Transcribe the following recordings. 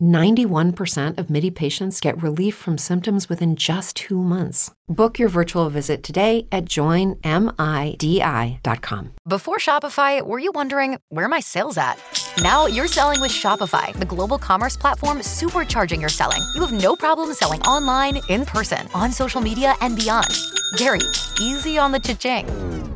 91% of MIDI patients get relief from symptoms within just two months. Book your virtual visit today at joinmidi.com. Before Shopify, were you wondering where my sales at? Now you're selling with Shopify, the global commerce platform supercharging your selling. You have no problem selling online, in person, on social media, and beyond. Gary, easy on the cha-ching.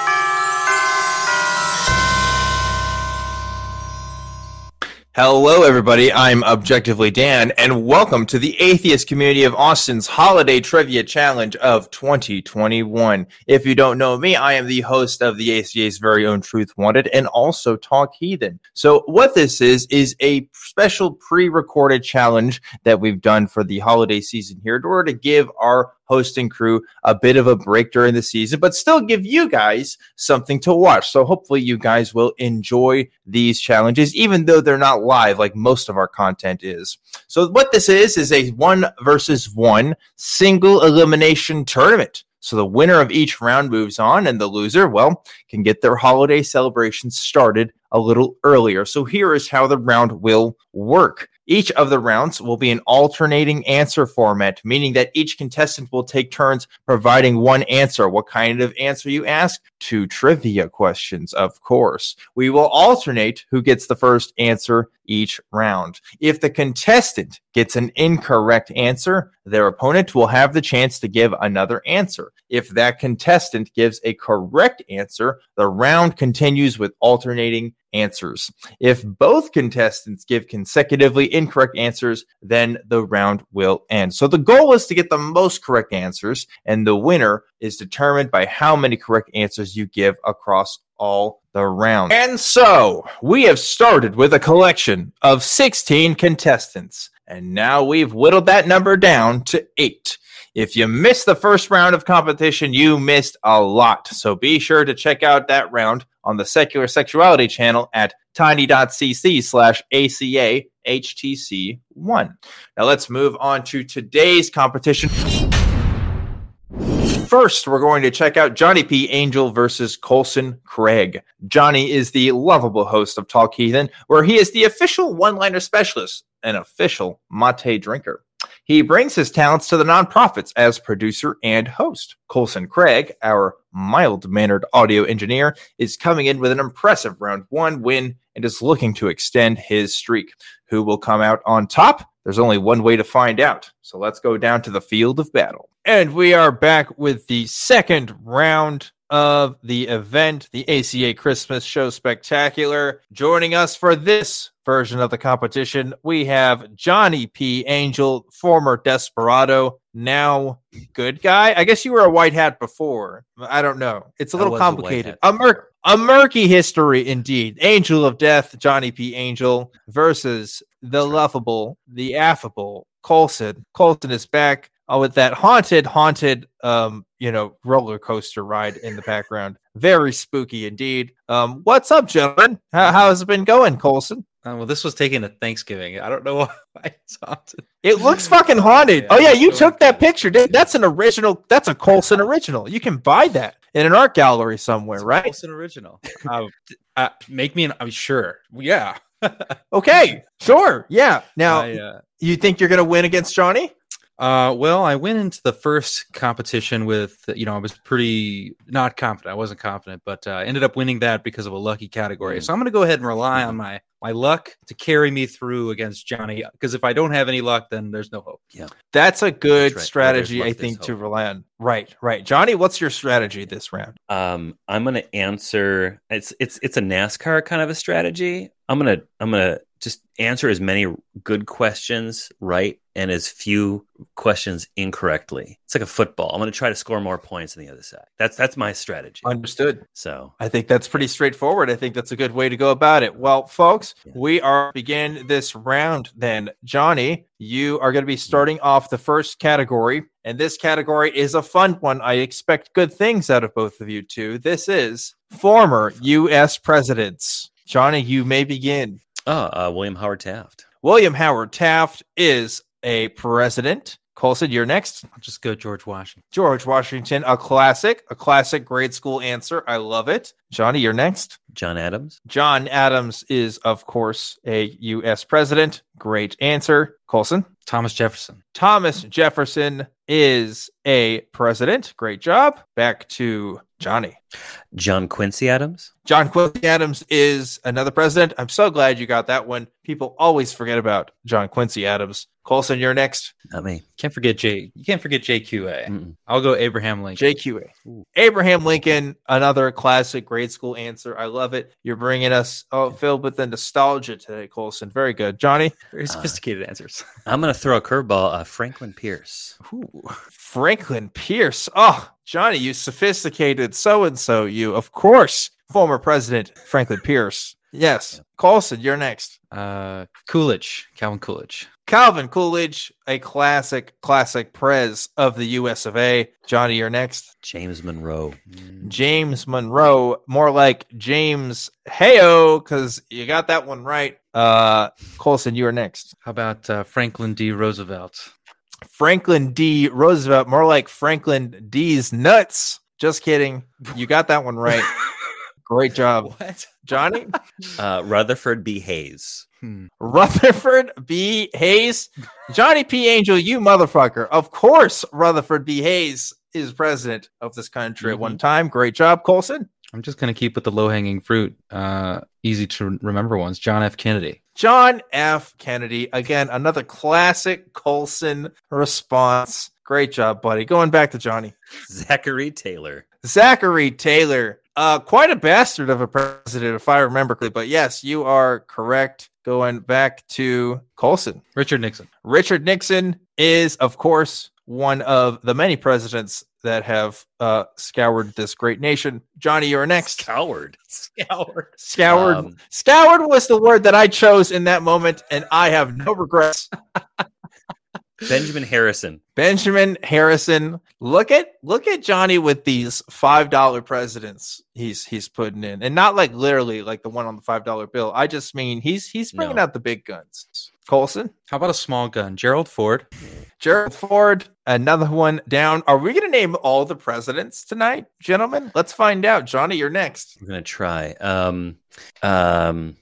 Hello, everybody. I'm Objectively Dan, and welcome to the atheist community of Austin's Holiday Trivia Challenge of 2021. If you don't know me, I am the host of the ACA's very own Truth Wanted and also Talk Heathen. So, what this is, is a special pre recorded challenge that we've done for the holiday season here in order to give our hosting crew a bit of a break during the season, but still give you guys something to watch. So hopefully you guys will enjoy these challenges, even though they're not live like most of our content is. So what this is, is a one versus one single elimination tournament. So the winner of each round moves on, and the loser, well, can get their holiday celebrations started a little earlier. So here is how the round will work. Each of the rounds will be an alternating answer format, meaning that each contestant will take turns providing one answer. What kind of answer you ask? Two trivia questions, of course. We will alternate who gets the first answer each round. If the contestant gets an incorrect answer, their opponent will have the chance to give another answer. If that contestant gives a correct answer, the round continues with alternating answers. If both contestants give consecutively incorrect answers, then the round will end. So the goal is to get the most correct answers, and the winner is determined by how many correct answers you give across all the rounds. And so we have started with a collection of 16 contestants, and now we've whittled that number down to eight. If you missed the first round of competition, you missed a lot. So be sure to check out that round on the Secular Sexuality channel at tiny.cc slash ACA HTC1. Now let's move on to today's competition. First, we're going to check out Johnny P. Angel versus Colson Craig. Johnny is the lovable host of Talk Heathen, where he is the official one liner specialist, an official mate drinker. He brings his talents to the nonprofits as producer and host. Colson Craig, our mild mannered audio engineer, is coming in with an impressive round one win and is looking to extend his streak. Who will come out on top? There's only one way to find out. So let's go down to the field of battle. And we are back with the second round of the event, the ACA Christmas Show Spectacular. Joining us for this version of the competition, we have Johnny P. Angel, former desperado, now good guy. I guess you were a white hat before. I don't know. It's a little complicated. A, a, mur- a murky history indeed. Angel of Death, Johnny P. Angel versus the lovable, the affable Colson. Colson is back uh, with that haunted, haunted, um, you know, roller coaster ride in the background. Very spooky indeed. Um, what's up, gentlemen? How, how has it been going, Colson? Uh, well, this was taken at Thanksgiving. I don't know why it's haunted. It looks fucking haunted. Yeah, oh yeah, you took that picture. That's an original. That's a Colson original. You can buy that in an art gallery somewhere, it's right? Colson original. uh, uh, make me an. I'm sure. Yeah. Okay. Sure. Yeah. Now, I, uh, you think you're gonna win against Johnny? Uh, well, I went into the first competition with, you know, I was pretty not confident. I wasn't confident, but uh, ended up winning that because of a lucky category. Mm. So I'm going to go ahead and rely on my my luck to carry me through against Johnny. Because if I don't have any luck, then there's no hope. Yeah, that's a good that's right. strategy, luck, I think, to rely on. Right, right. Johnny, what's your strategy this round? Um, I'm going to answer. It's it's it's a NASCAR kind of a strategy. I'm gonna I'm gonna just answer as many good questions right and as few questions incorrectly. It's like a football. I'm going to try to score more points than the other side. That's that's my strategy. Understood. So I think that's pretty straightforward. I think that's a good way to go about it. Well, folks, Yeah. we are begin this round then. Johnny, you are going to be starting off the first category, and this category is a fun one. I expect good things out of both of you too. This is former US presidents. Johnny, you may begin. oh, uh, William Howard Taft. William Howard Taft is a president. Colson, you're next. I'll just go George Washington. George Washington, a classic, a classic grade school answer. I love it. Johnny, you're next. John Adams. John Adams is, of course, a U.S. president. Great answer. Colson. Thomas Jefferson. Thomas Jefferson is a president. Great job. Back to Johnny. John Quincy Adams. John Quincy Adams is another president. I'm so glad you got that one. People always forget about John Quincy Adams. Colson, you're next. Not me. Can't forget J. You can't forget JQA. Mm-mm. I'll go Abraham Lincoln. JQA. Abraham Lincoln, another classic grade school answer. I love it. You're bringing us oh, filled with the nostalgia today, Colson. Very good. Johnny. Very sophisticated answers. I'm going to throw a curveball. Uh, Franklin Pierce. Franklin Pierce. Oh, Johnny, you sophisticated so and so. You, of course, former President Franklin Pierce. Yes. Colson, you're next. Uh, Coolidge. Calvin Coolidge. Calvin Coolidge, a classic, classic prez of the US of A. Johnny, you're next. James Monroe. James Monroe, more like James Heyo, because you got that one right. Uh, Colson, you are next. How about uh, Franklin D. Roosevelt? Franklin D. Roosevelt, more like Franklin D's nuts. Just kidding. You got that one right. Great job. What? Johnny? Uh, Rutherford B. Hayes. Hmm. Rutherford B. Hayes. Johnny P. Angel, you motherfucker. Of course, Rutherford B. Hayes is president of this country at one time. Great job, Colson. I'm just gonna keep with the low hanging fruit. Uh, easy to remember ones. John F. Kennedy. John F. Kennedy. Again, another classic Colson response. Great job, buddy. Going back to Johnny. Zachary Taylor. Zachary Taylor. Uh, quite a bastard of a president, if I remember correctly. But yes, you are correct. Going back to Colson. Richard Nixon. Richard Nixon is, of course, one of the many presidents that have uh, scoured this great nation. Johnny, you're next. Coward. Scoured. Scoured. Um, scoured was the word that I chose in that moment, and I have no regrets. Benjamin Harrison. Benjamin Harrison. Look at look at Johnny with these five dollar presidents he's he's putting in, and not like literally like the one on the five dollar bill. I just mean he's he's bringing No. out the big guns. Colson, How about a small gun? Gerald Ford. Gerald Ford, another one down. Are we going to name all the presidents tonight, gentlemen? Let's find out. Johnny, you're next. I'm gonna try. Um, um,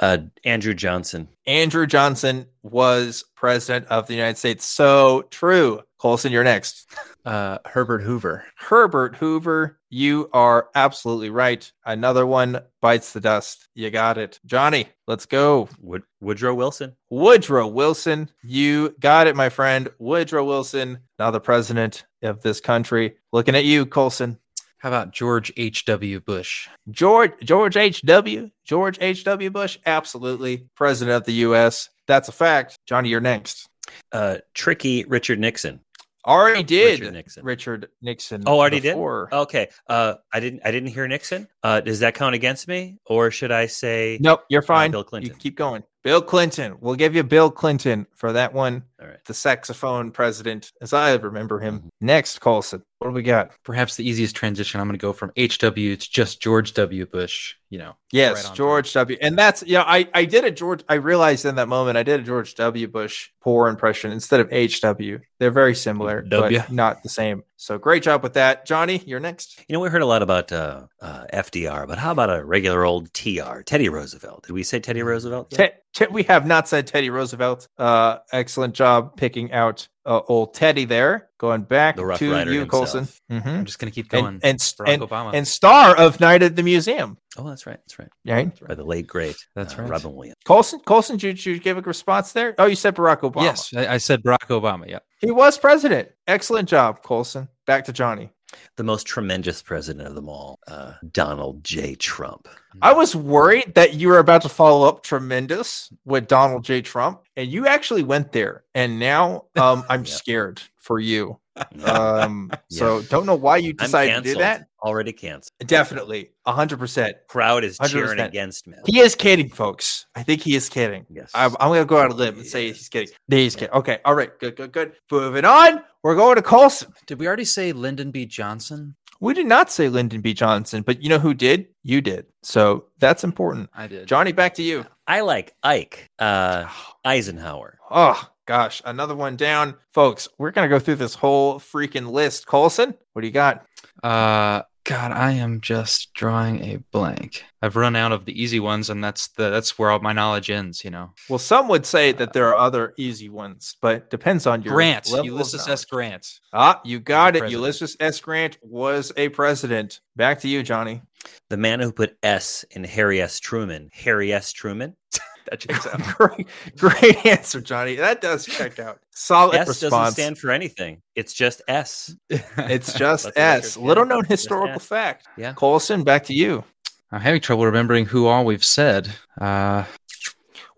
uh, Andrew Johnson. Andrew Johnson was president of the United States. So true. Colson, you're next. Uh, Herbert Hoover. Herbert Hoover, you are absolutely right. Another one bites the dust. You got it. Johnny, let's go. Wood- Woodrow Wilson. Woodrow Wilson, you got it, my friend. Woodrow Wilson, now the president of this country. Looking at you, Colson. How about George H.W. Bush? George George H.W. George H.W. Bush, absolutely. President of the U.S. That's a fact. Johnny, you're next. Uh, tricky Richard Nixon. Already did. Richard Nixon. Richard Nixon. Oh, already before. did. Okay. Uh, I didn't. I didn't hear Nixon. Uh, does that count against me, or should I say? Nope, you're fine. Bill You Clinton. keep going. Bill Clinton. We'll give you Bill Clinton for that one. All right. The saxophone president, as I remember him. Mhm. Next, Colson. What do we got? Perhaps the easiest transition. I'm going to go from H.W. to just George W. Bush. You know. Yes, Right on George W. And that's yeah, I I did a George. I realized in that moment I did a George W. Bush poor impression instead of H W. They're very similar, W. but not the same. So great job with that, Johnny. You're next. You know, we heard a lot about uh, uh, FDR, but how about a regular old TR, Teddy Roosevelt? Did we say Teddy Roosevelt? yet? Te- te- we have not said Teddy Roosevelt. Uh, excellent job picking out uh, old Teddy there. Going back The to you, himself. Colson. Mhm. I'm just going to keep going. And and, Barack and, Obama. and star of Night at the Museum. Oh, that's right. That's right. Right. By the late great. That's uh, right. Robin Williams. Colson, Colson, did you give a response there? Oh, you said Barack Obama. yes, I, I said Barack Obama. Yeah. He was president. Excellent job, Colson. Back to Johnny. The most tremendous president of them all, uh, Donald J. Trump. I was worried that you were about to follow up tremendous with Donald J. Trump, and you actually went there. And now um, I'm Yeah. scared for you. Yeah. Um, So don't know why you decided to do that. Already canceled. Definitely, hundred percent. Crowd is cheering 100%. against me. He is kidding, folks. I think he is kidding. Yes. I'm, I'm gonna go out on a limb and say he's kidding. He's kidding. Okay, all right, good, good, good. Moving on. We're going to Colson. Did we already say Lyndon B. Johnson? We did not say Lyndon B. Johnson, but you know who did? You did. So that's important. I did. Johnny, back to you. I like Ike uh, Eisenhower. Oh gosh, another one down, folks. We're gonna go through this whole freaking list. Colson, what do you got? Uh, God, I am just drawing a blank. I've run out of the easy ones, and that's the that's where all my knowledge ends. You know, Well, some would say that there are other easy ones, but depends on your Grant, level of Ulysses S. Grant. Ah, you got it. President. Ulysses S. Grant was a president. Back to you, Johnny. The man who put S in Harry S. Truman. Harry S. Truman. That checks out. great, great answer, Johnny. That does check out. Solid S doesn't stand for anything. It's just S. It's just S. Little known historical S. fact. Yeah. Colson, back to you. I'm having trouble remembering who all we've said. Uh,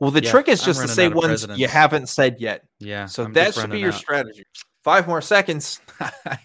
Well, the Yeah, trick is just to say ones presidents. you haven't said yet. yeah. So I'm that should be your out. strategy. Five more seconds. I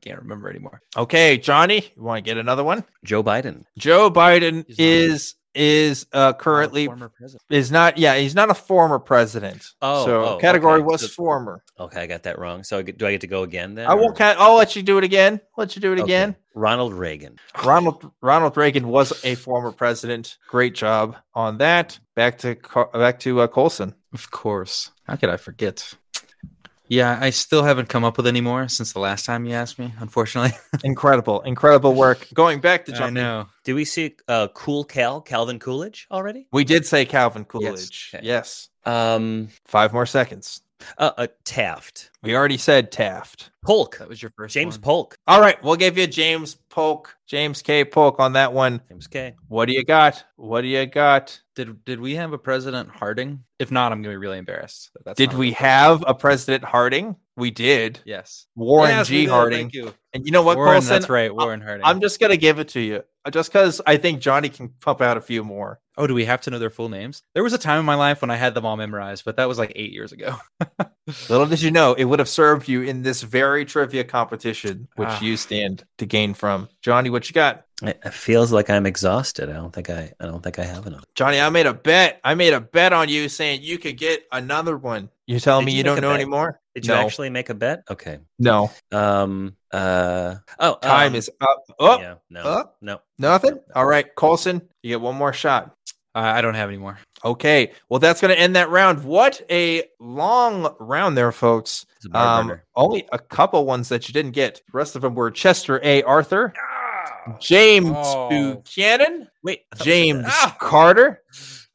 can't- remember anymore. Okay, Johnny, you want to get another one? Joe Biden. Joe Biden He's is is uh currently former is not yeah he's not a former president. Oh, so oh, category okay. was So- former. Okay, I got that wrong. So I get- do I get to go again then? I won't. or- Ca- I'll let you do it again. Let you do it Okay. again. Ronald Reagan. Ronald Ronald Reagan was a former president. Great job on that. Back to back to uh, Colson. Of course. How could I forget? Yeah, I still haven't come up with any more since the last time you asked me. Unfortunately, Incredible, incredible work. Going back to I Johnny. know. Did we see uh, Cool Cal, Calvin Coolidge already? We did say Calvin Coolidge. Okay. Yes. Um, Five more seconds. Uh, uh, Taft. We already said Taft. Polk. That was your first James one. Polk. All right, we'll give you James Polk, James K. Polk on that one. James K. What do you got? What do you got? Did did we have a president Harding? If not, I'm gonna be really embarrassed. That's did we what- have a President Harding? We did. Yes. Warren Yes, G. did. Harding. Thank you. And you know what, Warren, Colson? that's right. Warren Harding. I'm just gonna give it to you, uh, just because I think Johnny can pump out a few more. oh, do we have to know their full names? There was a time in my life when I had them all memorized, but that was like eight years ago. Little did you know, it would have served you in this very trivia competition, which Ah. you stand to gain from. Johnny, what you got? It it feels like I'm exhausted. I don't think I. I don't think I have enough. Johnny, I made a bet. I made a bet on you, saying you could get another one. You telling Did me you you, don't know bet? anymore? Did you No. actually make a bet? Okay. No. Um. Uh. Oh. Time um, is up. Oh, Yeah. No. up. no. nothing. no, no. All right, Colson, you get one more shot. Uh, I don't have any more. Okay, well, that's going to end that round. What a long round there, folks. It's a bar Um, burner. only a couple ones that you didn't get. The rest of them were Chester A. Arthur, James Oh. Buchanan, Wait. I thought we said James. Ah! Carter,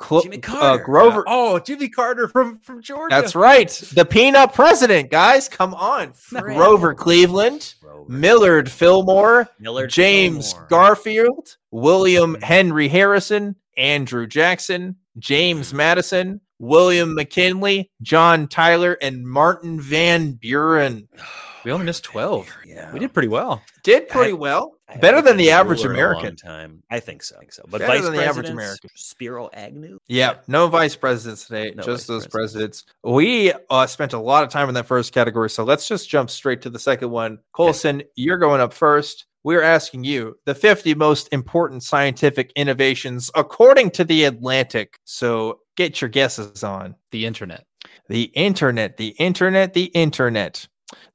Cl- Jimmy uh, Carter. Grover. Oh, Jimmy Carter from from Georgia. That's right, the peanut president, guys. Come on, Frick. Grover Cleveland, Grover. Millard Fillmore, Millard James Fillmore. Garfield, William Henry Harrison, Andrew Jackson, James. Madison, William McKinley, John Tyler, and Martin Van Buren. We only missed twelve. Yeah. We did pretty well. Did pretty I- well. I Better than the average ruler in a long American. Time. I think so. I think so. But Better vice than the average presidents, American. Spiro Agnew. Yeah, no vice presidents today, No just those presidents. presidents. We uh, spent a lot of time in that first category, so let's just jump straight to the second one. Colson, you're going up first. We're asking you the 50 most important scientific innovations according to the Atlantic. So get your guesses on. The internet. The internet, the internet, the internet.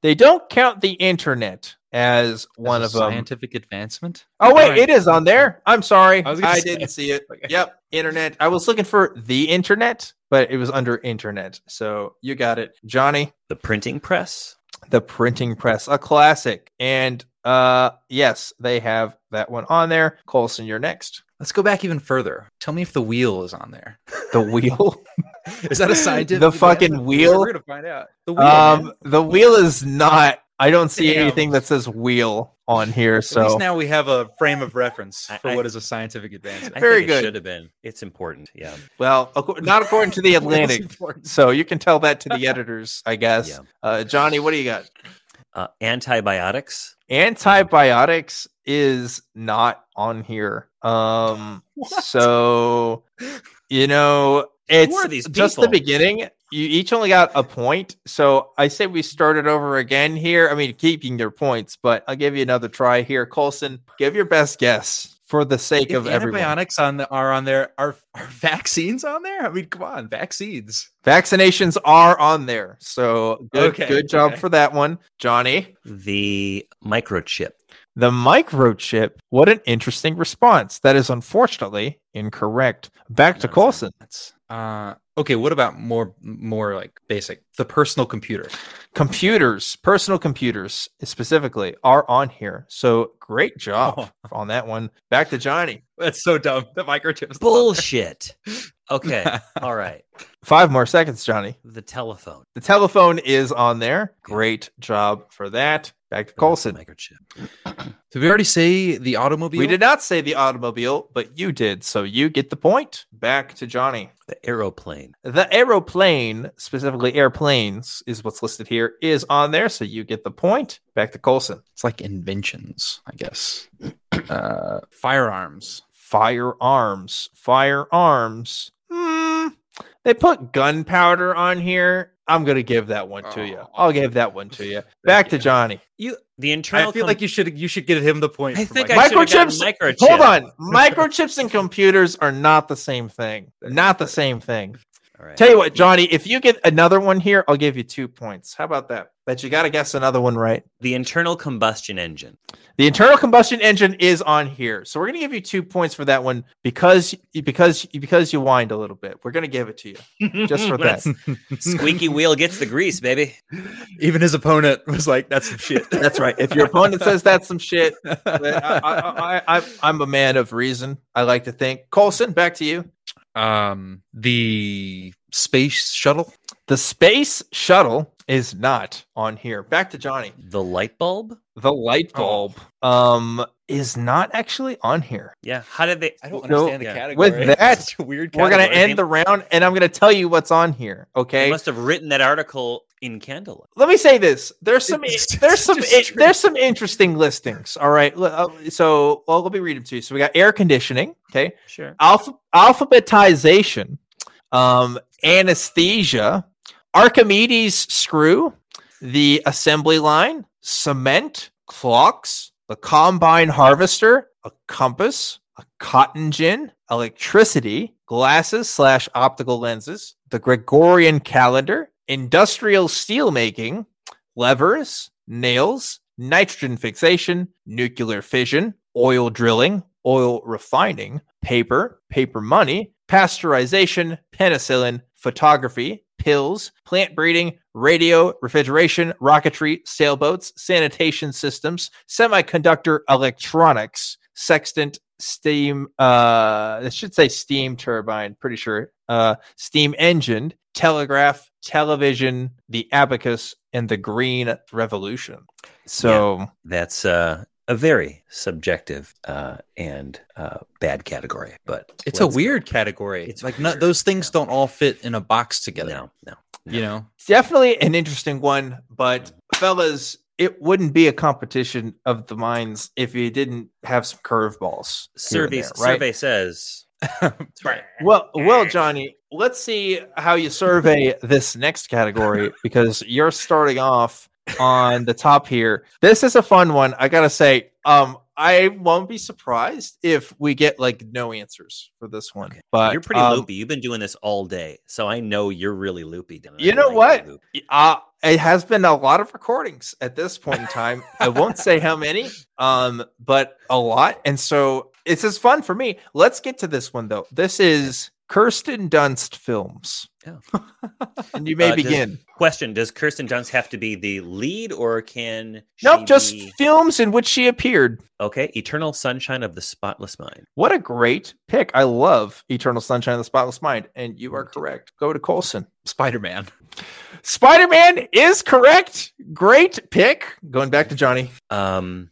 They don't count the internet as one As of a them. Scientific advancement. Oh wait, Alright. it is on there. I'm sorry, I I, was gonna say. didn't see it. Okay. Yep, internet. I was looking for the internet, but it was under internet. So you got it, Johnny. The printing press. The printing press, a classic, and uh, yes, they have that one on there. Colson, you're next. Let's go back even further. Tell me if the wheel is on there. The wheel. Is that a scientific? The fucking advancement? wheel? We're gonna find out. The wheel. man. um, the wheel is not. I don't see Damn. anything that says wheel on here. At least So now we have a frame of reference for I- what is a scientific advancement. I Very think good. It should have been. It's important. Yeah. well, not according to the Atlantic. So you can tell that to the editors, I guess. Yeah. Uh, Johnny, what do you got? Uh, antibiotics. Antibiotics is not on here. Um, so you know, it's just the beginning. You each only got a point, so I say we start it over again here. I mean, keeping your points, but I'll give you another try here. Colson, give your best guess for the sake If of everyone. antibiotics on the, are on there, are, are vaccines on there? I mean, come on, vaccines. Vaccinations are on there, so good, Okay, good job okay. for that one, Johnny. The microchip. The microchip. What an interesting response. That is unfortunately incorrect. Back to No, Colson. Uh okay. What about more more like basic? The personal computer. Computers, personal computers specifically, are on here. So great job Oh. on that one. Back to Johnny. That's so dumb. The microchips. Bullshit. Okay. All right. Five more seconds, Johnny. The telephone. The telephone is on there. Great job for that. Back to Colson. Microchip. Did we already say the automobile? We did not say the automobile, but you did. So you get the point. Back to Johnny. The aeroplane. The aeroplane, specifically airplanes, is what's listed here, is on there. So you get the point. Back to Colson. It's like inventions, I guess. Uh, firearms. Firearms. Firearms. Hmm. They put gunpowder on here. I'm going to give that one to you. Oh. I'll give that one to you. Back to. Johnny. You. The internal. I feel com- like you should you should give him the point. I think my- I Microchips. microchip. Hold on. Microchips and computers are not the same thing. They're not the same thing. All right. Tell you what, Johnny, if you get another one here, I'll give you two points. How about that? But you got to guess another one right. The internal combustion engine. The internal combustion engine is on here, so we're going to give you two points for that one because because because you whined a little bit. We're going to give it to you just for that. Squeaky wheel gets the grease, baby. Even his opponent was like, "That's some shit." That's right. If your opponent says that's some shit, I, I, I, I, I'm a man of reason. I like to think. Colson, back to you. Um, the space shuttle. The space shuttle is not on here. Back to Johnny. The light bulb. The light Oh. bulb um is not actually on here. Yeah. How did they? I don't No, understand the yeah. category. With that, It's such a weird. We're gonna category. end the round, and I'm gonna tell you what's on here. They Okay. must have written that article in candlelight. Let me say this: there's some It's there's some just i- strange. there's some interesting listings. All right. Uh, So well, let me read them to you. So we got air conditioning. Okay. Sure. Alpha, alphabetization, um, anesthesia, Archimedes screw, the assembly line, cement, clocks, the combine harvester, a compass, a cotton gin, electricity, glasses slash optical lenses, the Gregorian calendar, industrial steel making, levers, nails, nitrogen fixation, nuclear fission, oil drilling, oil refining, paper, paper money, pasteurization, penicillin, photography, pills, plant breeding, radio, refrigeration, rocketry, sailboats, sanitation systems, semiconductor electronics, sextant, steam, uh, it should say steam turbine, pretty sure, uh, steam engine, telegraph, television, the abacus, and the green revolution. So, That's uh, a very subjective uh, and uh, bad category, but It's a let's- weird category. It's It's like weird, no, those things don't all fit in a box together. No, no. You know, definitely an interesting one, but fellas, it wouldn't be a competition of the minds if you didn't have some curveballs. Survey there, right? survey says Well, well, Johnny, let's see how you survey this next category because you're starting off on the top here. This is a fun one. I gotta say, um, I won't be surprised if we get like no answers for this one. But you're pretty um, loopy. You've been doing this all day, so I know you're really loopy. Dylan. You know like what? loop. It has been a lot of recordings at this point in time. I won't say how many, um, but a lot. And so it's just fun for me. Let's get to this one though. This is Kirsten Dunst films. Yeah. And you may Uh, does- begin. Question: Does Kirsten Dunst have to be the lead, or can she Nope, just be- films in which she appeared. okay? Eternal Sunshine of the Spotless Mind. What a great pick. I love Eternal Sunshine of the Spotless Mind. And you are correct. Go to Colson. Spider Man. Spider Man is correct. Great pick. Going back to Johnny. Um,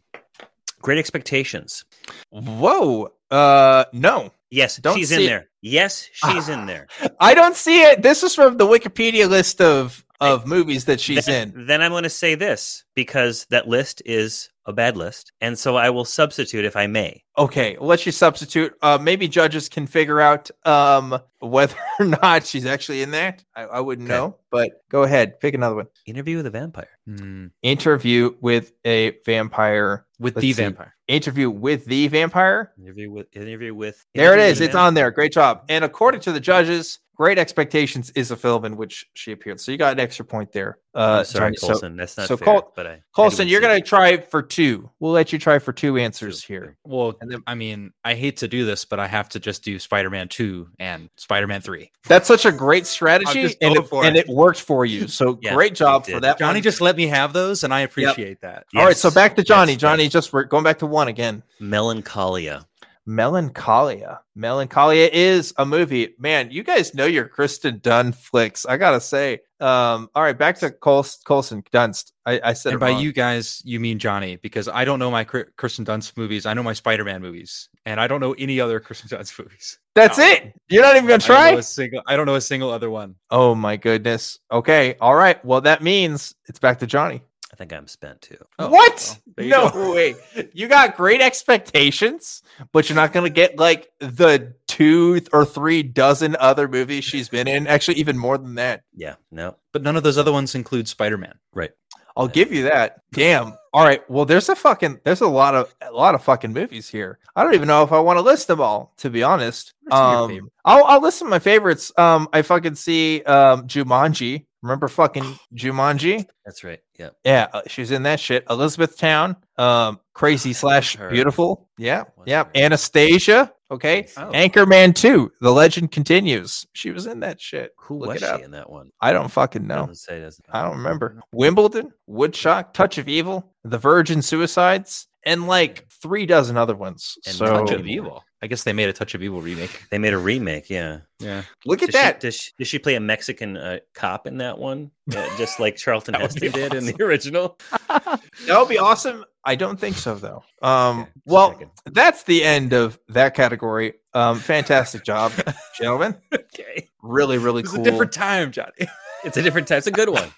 Great Expectations. Whoa. Uh, no. Yes, Don't she's in it. there. Yes, she's in there. I don't see it. This is from the Wikipedia list of of movies that she's then, in. Then I'm going to say this because that list is a bad list, and so I will substitute if I may. Okay, well, let's just substitute. Uh, maybe judges can figure out um whether or not she's actually in there. I, I wouldn't Okay. know, but go ahead, pick another one. Interview with a vampire. Hmm. Interview with a vampire. with Let's the see. vampire. Interview with the vampire. Interview with interview with. There it interview is. It's on there. Great job. And according to the judges, Great Expectations is a film in which she appeared. So you got an extra point there. Uh, sorry, Johnny. So- Colson. That's not so fair. Col- but I, I Colson, do you're gonna try for two. We'll let you try for two answers Two. here. Well, And then- I mean, I hate to do this, but I have to just do Spider-Man two and Spider-Man three. That's such a great strategy, and going it, for and it. it worked for you. So Yeah, great job for did. that. Johnny one. just let me have those, and I appreciate that. All right, so back to Johnny. yes, Johnny, yes. just we're going back to one again. Melancholia. Melancholia. Melancholia is a movie. Man, you guys know your Kristen Dunn flicks. I gotta say. Um, all right, back to Col- Colson Dunst. I, I said And by wrong. you guys, you mean Johnny, because I don't know my Kristen Dunst movies. I know my Spider-Man movies, and I don't know any other Kristen Dunst movies. That's No. it. You're not even gonna I don't, try. single, I don't know a single other one. Oh my goodness. Okay. All right. Well, that means it's back to Johnny. I think I'm spent too. Oh, what? well, no go. way. You got great expectations, but you're not going to get like the two or three dozen other movies she's been in. Actually, even more than that. Yeah. No. But none of those other ones include Spider-Man. Right. I'll give you that. Damn. All right. Well, there's a fucking there's a lot of a lot of fucking movies here. I don't even know if I want to list them all. To be honest, um. I'll I'll list some of my favorites. Um, I fucking see um Jumanji. Remember fucking Jumanji? That's right. Yeah. Yeah, uh, she's in that shit. Elizabethtown, um, crazy slash beautiful. Yeah, yeah. Anastasia. Okay, Oh. Anchorman Two. The legend continues. She was in that shit. Who Look was she up. in that one? I don't fucking know. Say. Doesn't. I don't remember. Wimbledon, Woodstock, Touch of Evil, The Virgin Suicides, and like three dozen other ones. And so Touch of Evil. I guess they made a Touch of Evil remake. They made a remake. Yeah. Yeah. look at Does she, that. does, she, does she play a Mexican uh, cop in that one? Uh, just like Charlton That would Heston did in the original? that would be awesome. I don't think so though. Um, Okay, well, that's the end of that category. Um, fantastic job, gentlemen. Okay. Really, really It's cool. a different time, Johnny. It's a different type. It's a good one.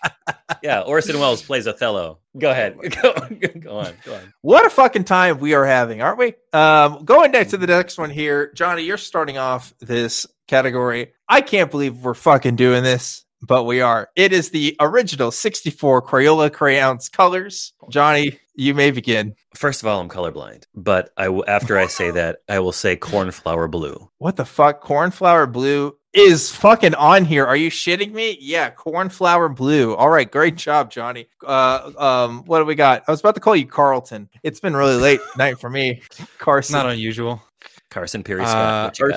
Yeah. Orson Welles plays Othello. Go ahead. Go, go on. Go on. What a fucking time we are having, aren't we? Um, going next to the next one here, Johnny, you're starting off this category. I can't believe we're fucking doing this, but we are. It is the original 64 Crayola crayons colors. Johnny, you may begin. First of all, I'm colorblind, but I w- after I say that, I will say cornflower blue. What the fuck? Cornflower blue is fucking on here. Are you shitting me? Yeah, cornflower blue. All right, great job, Johnny. Uh, um, what do we got? I was about to call you Carlton. It's been really late night for me. Carson. not unusual. Carson Perry Uh, Scott. what you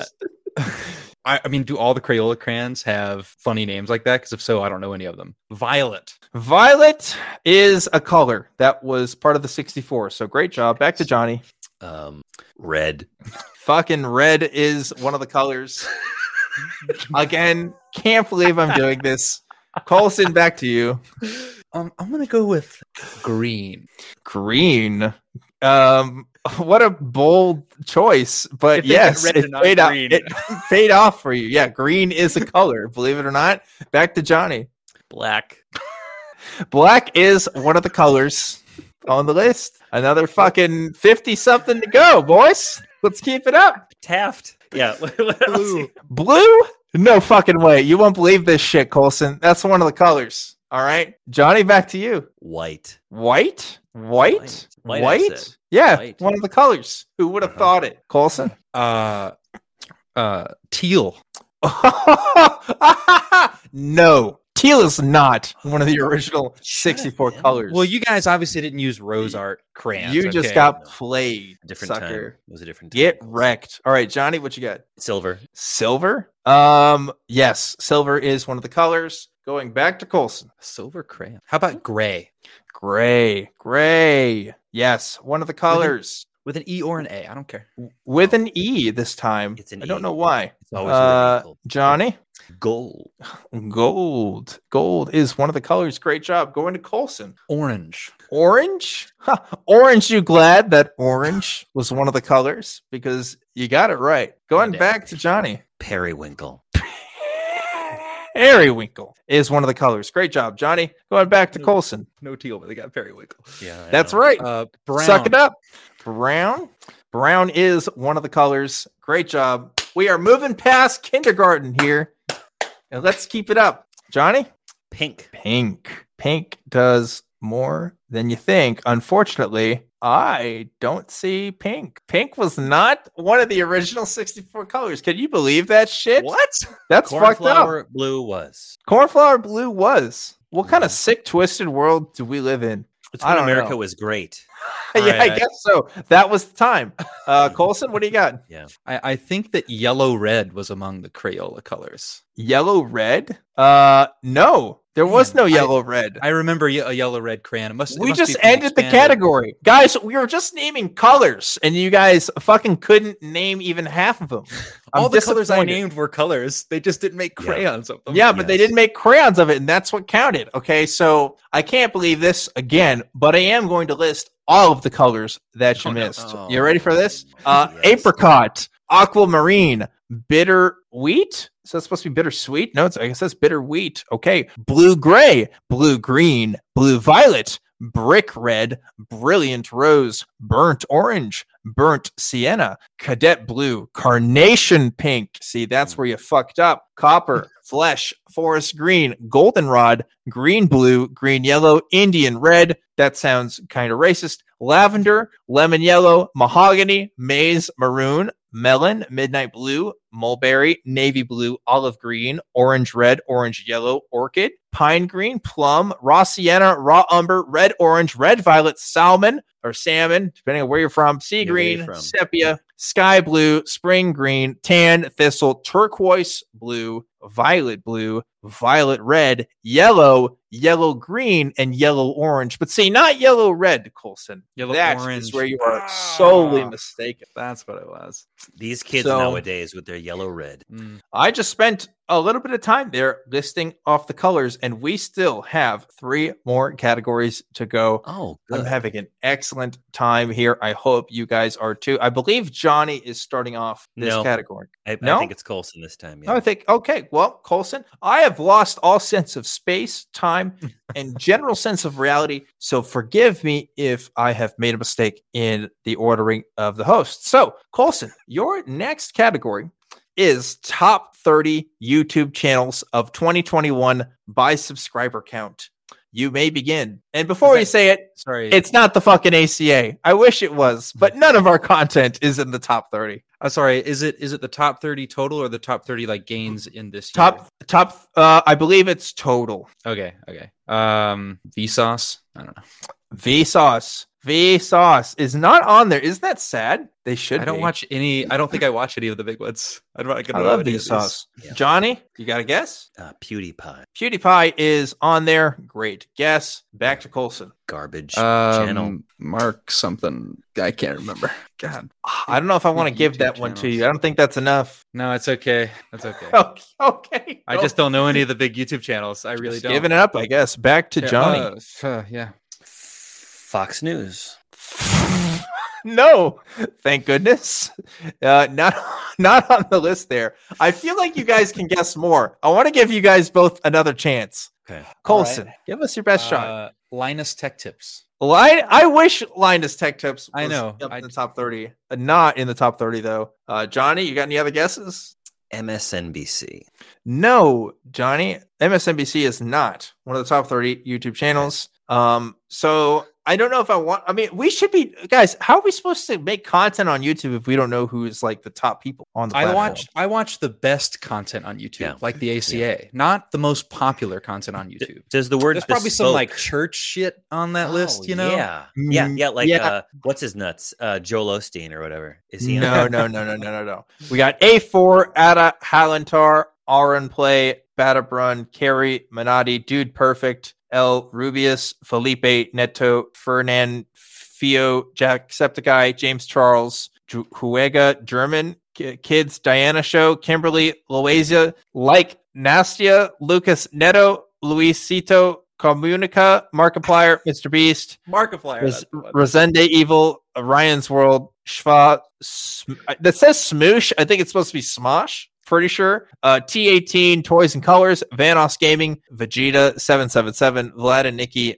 got? I, I mean, do all the Crayola crayons have funny names like that? Because if so, I don't know any of them. Violet. Violet is a color that was part of the 64. So great job. Back to Johnny. Um, red. Fucking red is one of the colors. Again, can't believe I'm doing this. Colson, back to you. Um, I'm gonna go with green. Green. Um, what a bold choice, but yes, it paid off. It paid off for you. Yeah, green is a color. believe it or not. Back to Johnny. Black. Black is one of the colors on the list. Another fucking 50 something to go, boys. Let's keep it up. Taft. Yeah. Blue. Blue? No fucking way. You won't believe this shit, Colson. That's one of the colors. All right. Johnny, back to you. White. White? White? White. White? White, Yeah, White. one of the colors. Who would have Uh-huh. thought it? Colson? Uh, uh, teal. no. Teal is not one of the original 64 man. colors. Well, you guys obviously didn't use rose art crayons. you just okay? got No. played. Different sucker. time. It was a different time. Get wrecked. All right, Johnny, what you got? Silver. Silver? Um, yes, silver is one of the colors. Going back to Colson. silver crayon. How about gray Gray. Gray. Yes, one of the colors. with an E or an A? I don't care. With an E this time. It's an I don't E. know why. It's always Uh, an equal. Johnny? Gold. Gold. Gold is one of the colors. Great job. Going to Colson. Orange. Orange? Huh. Orange, you glad that orange was one of the colors? Because you got it right. Going back to Johnny. Periwinkle. Periwinkle is one of the colors. Great job, Johnny. Going back to Colson. No teal, but they got periwinkle. Yeah, I That's know. right. Uh, brown. Suck it up. Brown. Brown is one of the colors. Great job. We are moving past kindergarten here. And let's keep it up. Johnny? Pink. Pink. Pink does more than you think. Unfortunately, I don't see pink. Pink was not one of the original 64 colors. Can you believe that shit? What? That's fucked up. Cornflower blue was. Cornflower blue was. What kind of sick, twisted world do we live in? It's I when don't America know. was great. yeah, I Alright. guess so. That was the time. Uh, Colson, what do you got? I, I think that yellow red was among the Crayola colors. Yellow red? Uh, no, there was Man, no I- yellow red. I remember a yellow red crayon. It must. it we must just ended the category, guys. We were just naming colors, and you guys fucking couldn't name even half of them. All the colors I named were colors. They just didn't make Yeah. crayons of them. Yeah, but they didn't make crayons of it, and that's what counted. Okay, so I can't believe this again, but I am going to list all of the colors that you Oh, no. missed. You ready for this? Uh, Yes. Apricot, aquamarine, bitter wheat. So it's supposed to be bittersweet. No, it's I guess that's bitter wheat. Okay, blue gray, blue green, blue violet, brick red, brilliant rose, burnt orange, burnt sienna, cadet blue, carnation pink. See, that's where you fucked up. Copper, flesh, forest green, goldenrod, green blue, green yellow, Indian red. That sounds kind of racist. Lavender, lemon yellow, mahogany, maize, maroon, melon, midnight blue, mulberry, navy blue, olive green, orange red, orange yellow, orchid, pine green, plum, raw sienna, raw umber, red orange, red violet, salmon or salmon, depending on where you're from, sea green, from. sepia, sky blue, spring green, tan, thistle, turquoise blue, violet blue, violet red, yellow, yellow green, and yellow orange. But see, not yellow red, Colson. Yellow That is orange. where you are solely Ah. mistaken. That's what it was. These kids So- nowadays with their yellow red. Mm. I just spent a little bit of time there listing off the colors, and we still have three more categories to go. Oh, I'm having an excellent time here. I hope you guys are too. I believe Johnny is starting off this No. category. I, No? I think it's Colson this time. Yeah. I think, okay, well, Colson, I have lost all sense of space, time, and general sense of reality. So forgive me if I have made a mistake in the ordering of the hosts. So, Colson, your next category is top 30 YouTube channels of 2021 by subscriber count. You may begin. And before Is we say it, Sorry. it's not the fucking ACA. I wish it was, but none of our content is in the top 30. I'm sorry. Is it is it the top thirty total or the top thirty like gains in this year? Top, top, uh, I believe it's total. Okay. Okay. Um, Vsauce. I don't know. Vsauce. Vsauce is not on there. Isn't that sad? They should. I don't be. watch any. I don't think I watch any of the big ones. I don't. I, don't I love any of these. Vsauce. Yeah. Johnny, you got a guess? Uh, PewDiePie. PewDiePie is on there. Great guess. Back to Colson. Garbage Um, channel. Mark something. I can't remember. God. I don't know if I want to give YouTube that one to you. I don't think that's enough. No, it's okay. That's okay. Okay. okay. I just don't know any of the big YouTube channels. I really Just don't. giving it up, I guess. Back to Yeah, Johnny. uh, uh, yeah. Fox News. no, thank goodness. Uh, not not on the list there. I feel like you guys can guess more. I want to give you guys both another chance. Okay. Colson, give us your best shot. Uh, Linus Tech Tips. Well, I, I wish Linus Tech Tips. I know. up I- in the top thirty, uh, not in the top thirty though. Uh, Johnny, you got any other guesses? MSNBC. No, Johnny. MSNBC is not one of the top 30 YouTube channels. Um, so I don't know if I want. I mean, we should be guys. How are we supposed to make content on YouTube if we don't know who is like the top people on the? Platform? I platform? watch I watch the best content on YouTube, Yeah. like the ACA, not the most popular content on YouTube. Does the word There's probably some like church shit on that Oh, list, you know? Yeah. Yeah. Mm, Yeah. Like, yeah. Uh, what's his nuts? Uh, Joel Osteen or whatever. Is he? on No, there? no, no, no, no, no, no. We got A4, Ada, Halantar, Aaron Play, Batabrun, Carrie, Minotti, Dude Perfect, L. Rubius, Felipe, Neto, Fernan, Fio, Jack, Jacksepticeye, James Charles, Ju- Juega, German, Ki- Kids, Diana Show, Kimberly, Loaiza, Like, Nastya, Lucas Neto, Luisito, Comunica, Markiplier, Mr. Beast, Markiplier. Res- that's the one. Rezende Evil, Ryan's World, Schwa. Sm- that says Smoosh. I think it's supposed to be Smosh. Pretty sure. Uh, T18, Toys and Colors, Vanoss Gaming, Vegetta 777, Vlad and Nikki,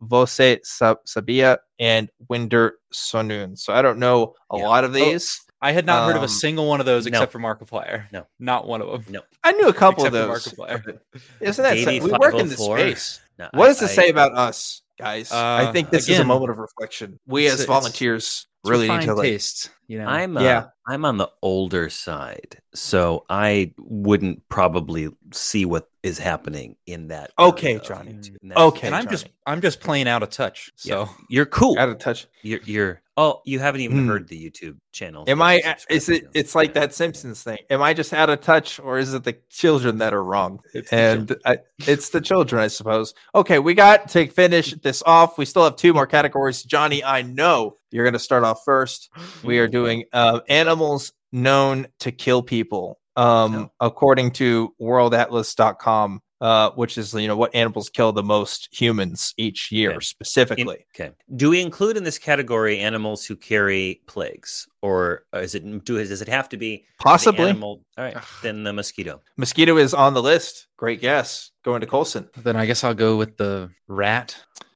Você Sabia, and Winder Sonun. So I don't know a Yeah. lot of these. I had not heard of a Um, single one of those no. except for Markiplier. No. not one of them. No. I knew a couple Except of for those. Markiplier. Isn't that Davey we work in this 504. space? No, What I- does it I- say about us, guys? I Uh, think this is a moment of reflection. We as volunteers It's really need to like. taste. You know, I'm uh, Yeah. I'm on the older side, so I wouldn't probably see what is happening in that. Okay, Johnny. YouTube. That- Okay, and I'm Johnny. just I'm just playing out of touch. yeah, So you're cool. Out of touch. You're, you're oh, you haven't even Hmm. heard the YouTube channel. Am I? you Is it? to. It's like that Simpsons thing. Am I just out of touch, or is it the children that are wrong? It's and I, it's the children, I suppose. Okay, we got to finish this off. We still have two more categories. Johnny, I know you're going to start off first. We are doing uh, animals known to kill people, um, No. according to WorldAtlas.com. Uh, which is you know what animals kill the most humans each year Okay. specifically. In- okay. Do we include in this category animals who carry plagues, or is it do does it have to be the Possibly, animal? All right, then the mosquito. mosquito is on the list. Great guess. Going to Colson. then I guess I'll go with the rat.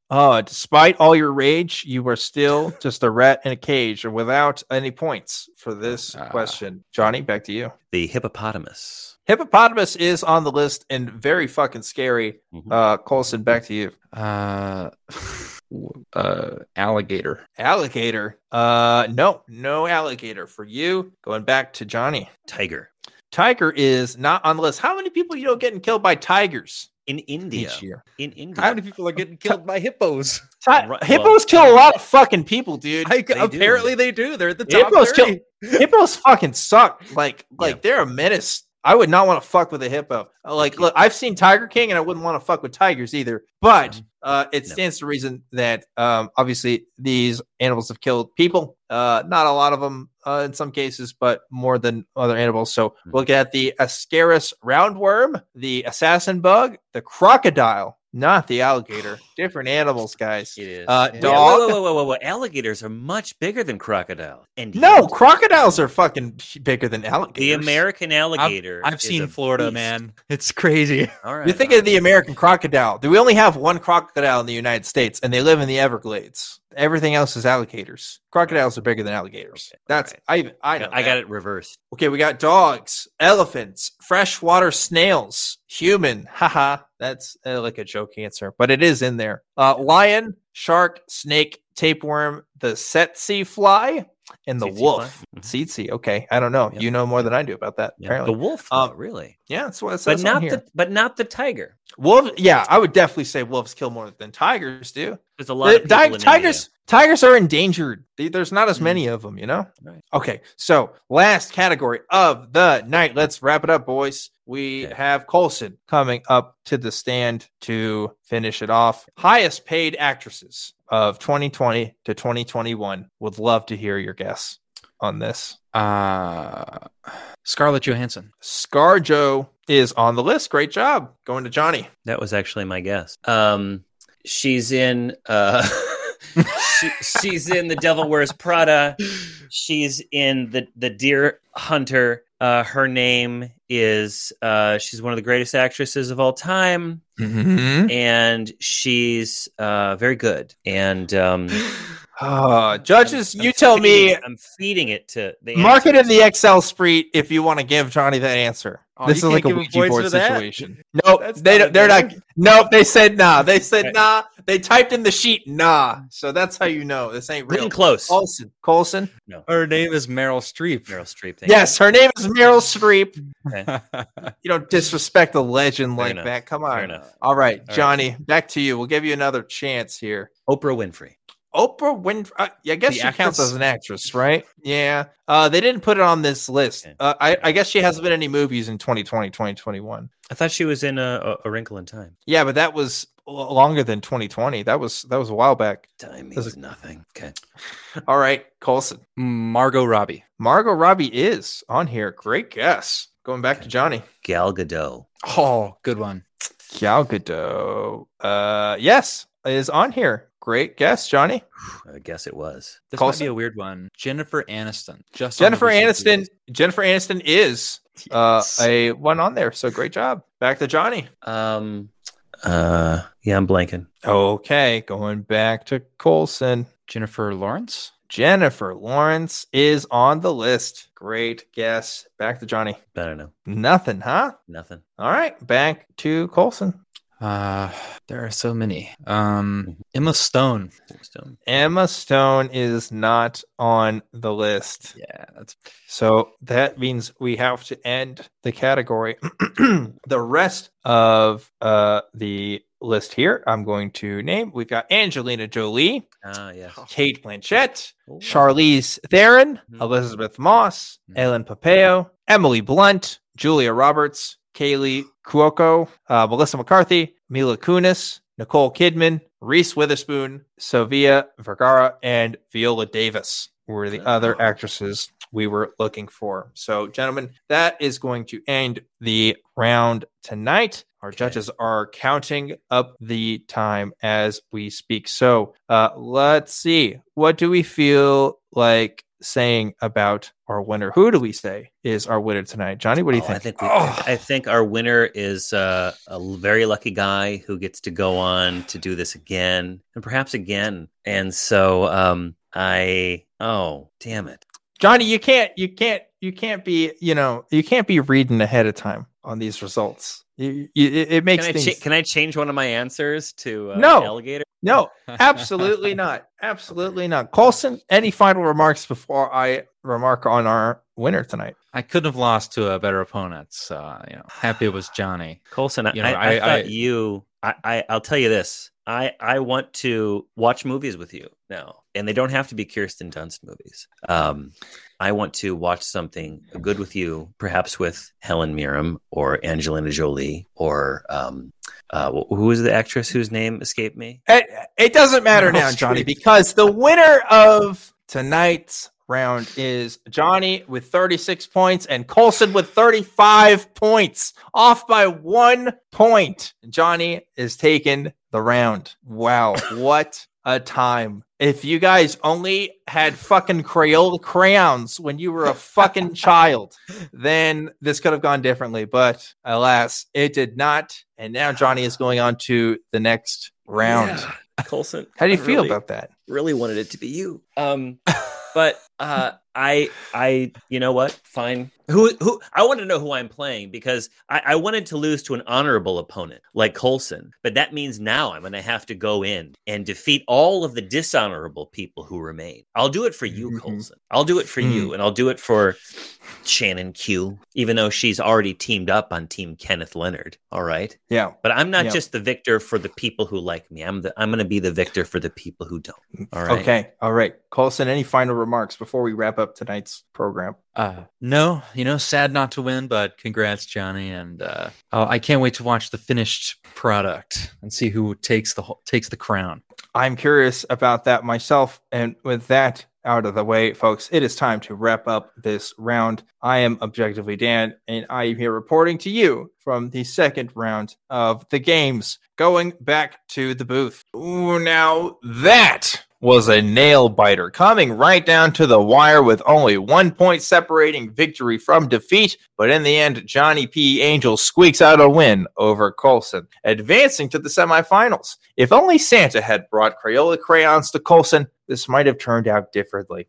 Oh, despite all your rage, you were still just a rat in a cage and without any points for this Ah. question. Johnny, back to you. The hippopotamus. Hippopotamus is on the list and very fucking scary. Mhm. Uh, Colson, back to you. Uh, uh, alligator. Alligator. Uh, no, no alligator for you. Going back to Johnny. Tiger. Tiger is not on the list. How many people you know getting killed by tigers In India. each year? In India. How many people are getting killed by hippos? Ti- Right, hippos kill a lot of fucking people, dude. I, do. apparently they do. They're at the top Hippos kill- hippos fucking suck. Like, like Yeah. they're a menace. I would not want to fuck with a hippo. Like, look, I've seen Tiger King, and I wouldn't want to fuck with tigers either. But uh, it No. stands to reason that um, obviously these animals have killed people. Uh, not a lot of them uh, in some cases, but more than other animals. So Mhm. we'll get the Ascaris roundworm, the assassin bug, the crocodile, not the alligator. Different animals, guys. It is. Uh, Wait, dog. Whoa, whoa, whoa, whoa, whoa! Alligators are much bigger than crocodiles. And No, yet, crocodiles are fucking bigger than alligators. the American alligator. I've is seen Florida, beast. man. It's crazy. All right. You think of the American crocodile. Do we only have one crocodile in the United States, and they live in the Everglades? Everything else is alligators. Crocodiles are bigger than alligators. Okay, That's alright. I I I got, it reversed. Okay, we got dogs, elephants, freshwater snails, human. Haha, that's uh, like a joke answer, but it is in there. Uh, lion, shark, snake, tapeworm, the tsetse fly, and the wolf. fly? Mhm. Tsetse. Okay, I don't know. Yep. You know more than I do about that. Yeah. Apparently, The wolf, though, Um, really, yeah, that's what it but says on not the but not the tiger. Wolf, yeah, I would definitely say wolves kill more than tigers do. There's a lot The- of people ti- in tigers, tigers are endangered. There's not as Mm. many of them, you know. Right. Okay, so last category of the night. Let's wrap it up, boys. We Okay. have Colson coming up to the stand to finish it off. Highest paid actresses of 2020 to 2021. Would love to hear your guess on this. Uh, Scarlett Johansson. Scar ScarJo is on the list. Great job. Going to Johnny. That was actually my guess. Um, she's in. Uh, she, she's in the Devil Wears Prada. She's in the the Deer Hunter. Uh, her name is. Uh, she's one of the greatest actresses of all time, Mm-hmm. and she's uh, very good. And um, Uh, judges, I'm you tell feeding me. it- I'm feeding it to the market in the Excel spreet if you want to give Johnny that answer. Oh, this is like a can't give him Ouija board for that? situation. Nope, That's they not, they're not. fair. Nope, they said nah. They said Right. nah. They typed in the sheet nah. So that's how you know this ain't real. Getting close. Colson, Colson. Her name is Meryl Streep. Meryl Streep. thank Yes, her name is Meryl Streep. You don't disrespect a legend Fair like enough. that. Come Fair on. enough. All right, right. Johnny, back to you. We'll give you another chance here. Oprah Winfrey. Oprah Winfrey. Uh, yeah, I guess The she counts as an actress, right? Yeah. Uh, they didn't put it on this list. Uh, I, I guess she hasn't been in any movies in 2020, 2021. I thought she was in a, a, a Wrinkle in Time. Yeah, but that was l- longer than 2020. That was that was a while back. Time Does means nothing. Okay. All right, Colson. Margot Robbie. Margot Robbie is on here. Great guess. Going back to Johnny. Gal Gadot. Oh, good one. Gal Gadot. Uh, yes, is on here. Great guess, Johnny. I guess it was. This Colson? might be a weird one. Jennifer Aniston. Just Jennifer the Aniston. series. Jennifer Aniston is uh, a one on there. So great job. Back to Johnny. Um, uh, yeah, I'm blanking. Okay, going back to Colson. Jennifer Lawrence. Jennifer Lawrence is on the list. Great guess. Back to Johnny. I don't know. Nothing, huh? Nothing. All right, back to Colson. Uh, there are so many. Um, Emma Stone. Stone. Emma Stone is not on the list. Yeah, that's So that means we have to end the category. the rest of uh, the list here, I'm going to name. We've got Angelina Jolie, Ah, yes. Cate Blanchett, Ooh. Charlize Theron, Mhm. Elisabeth Moss, Mhm. Ellen Pompeo, Emily Blunt, Julia Roberts, Kaley Cuoco, uh, Melissa McCarthy, Mila Kunis, Nicole Kidman, Reese Witherspoon, Sofia Vergara, and Viola Davis were the other actresses we were looking for. So, gentlemen, that is going to end the round tonight. Our judges are counting up the time as we speak. So, uh, let's see. What do we feel like saying about our winner? Who do we say is our winner tonight? Johnny, what do you Oh, think? I think we, Oh. I think our winner is uh, a very lucky guy who gets to go on to do this again and perhaps again. And so um, I oh damn it. Johnny, you can't, you can't, you can't be, you know, you can't be reading ahead of time on these results. You, you, it, it makes Can I, things. cha- can I change one of my answers to uh, No. alligator? no, absolutely not. Absolutely not. Colson, any final remarks before I remark on our winner tonight? I couldn't have lost to a better opponent. So you know, happy it was Johnny. Colson, You know, I, I, I- thought I- you. I, I I'll tell you this. I I want to watch movies with you now, and they don't have to be Kirsten Dunst movies. Um, I want to watch something good with you, perhaps with Helen Mirren or Angelina Jolie or um, uh, who is the actress whose name escaped me? It, it doesn't matter now, Johnny, because the winner of tonight's round is Johnny with 36 points and Colson with 35 points, off by one point. Johnny is taking the round. Wow, what a time. If you guys only had fucking Crayola crayons when you were a fucking child, then this could have gone differently. But alas, it did not. And now Johnny is going on to the next round. Yeah, Colson. How do you I feel really- about that? really wanted it to be you. Um, but uh, I, I, you know what? Fine. Who, who? I want to know who I'm playing because I, I wanted to lose to an honorable opponent like Colson, but that means now I'm going to have to go in and defeat all of the dishonorable people who remain. I'll do it for you, Mhm. Colson. I'll do it for you, and I'll do it for Shannon Q, even though she's already teamed up on Team Kenneth Leonard. All right. Yeah. But I'm not Yeah. just the victor for the people who like me. I'm the I'm going to be the victor for the people who don't. All right. Okay. All right. Colson, any final remarks before we wrap up tonight's program? Uh, no, you know, sad not to win, but congrats, Johnny, and uh, oh, I can't wait to watch the finished product and see who takes the whole, takes the crown. I'm curious about that myself. And with that out of the way, folks, it is time to wrap up this round. I am Objectively Dan, and I am here reporting to you from the second round of the games. Going back to the booth. Ooh, now that was a nail biter, coming right down to the wire with only one point separating victory from defeat. But in the end, Johnny P. Angel squeaks out a win over Colson, advancing to the semifinals. If only Santa had brought Crayola crayons to Colson, this might have turned out differently.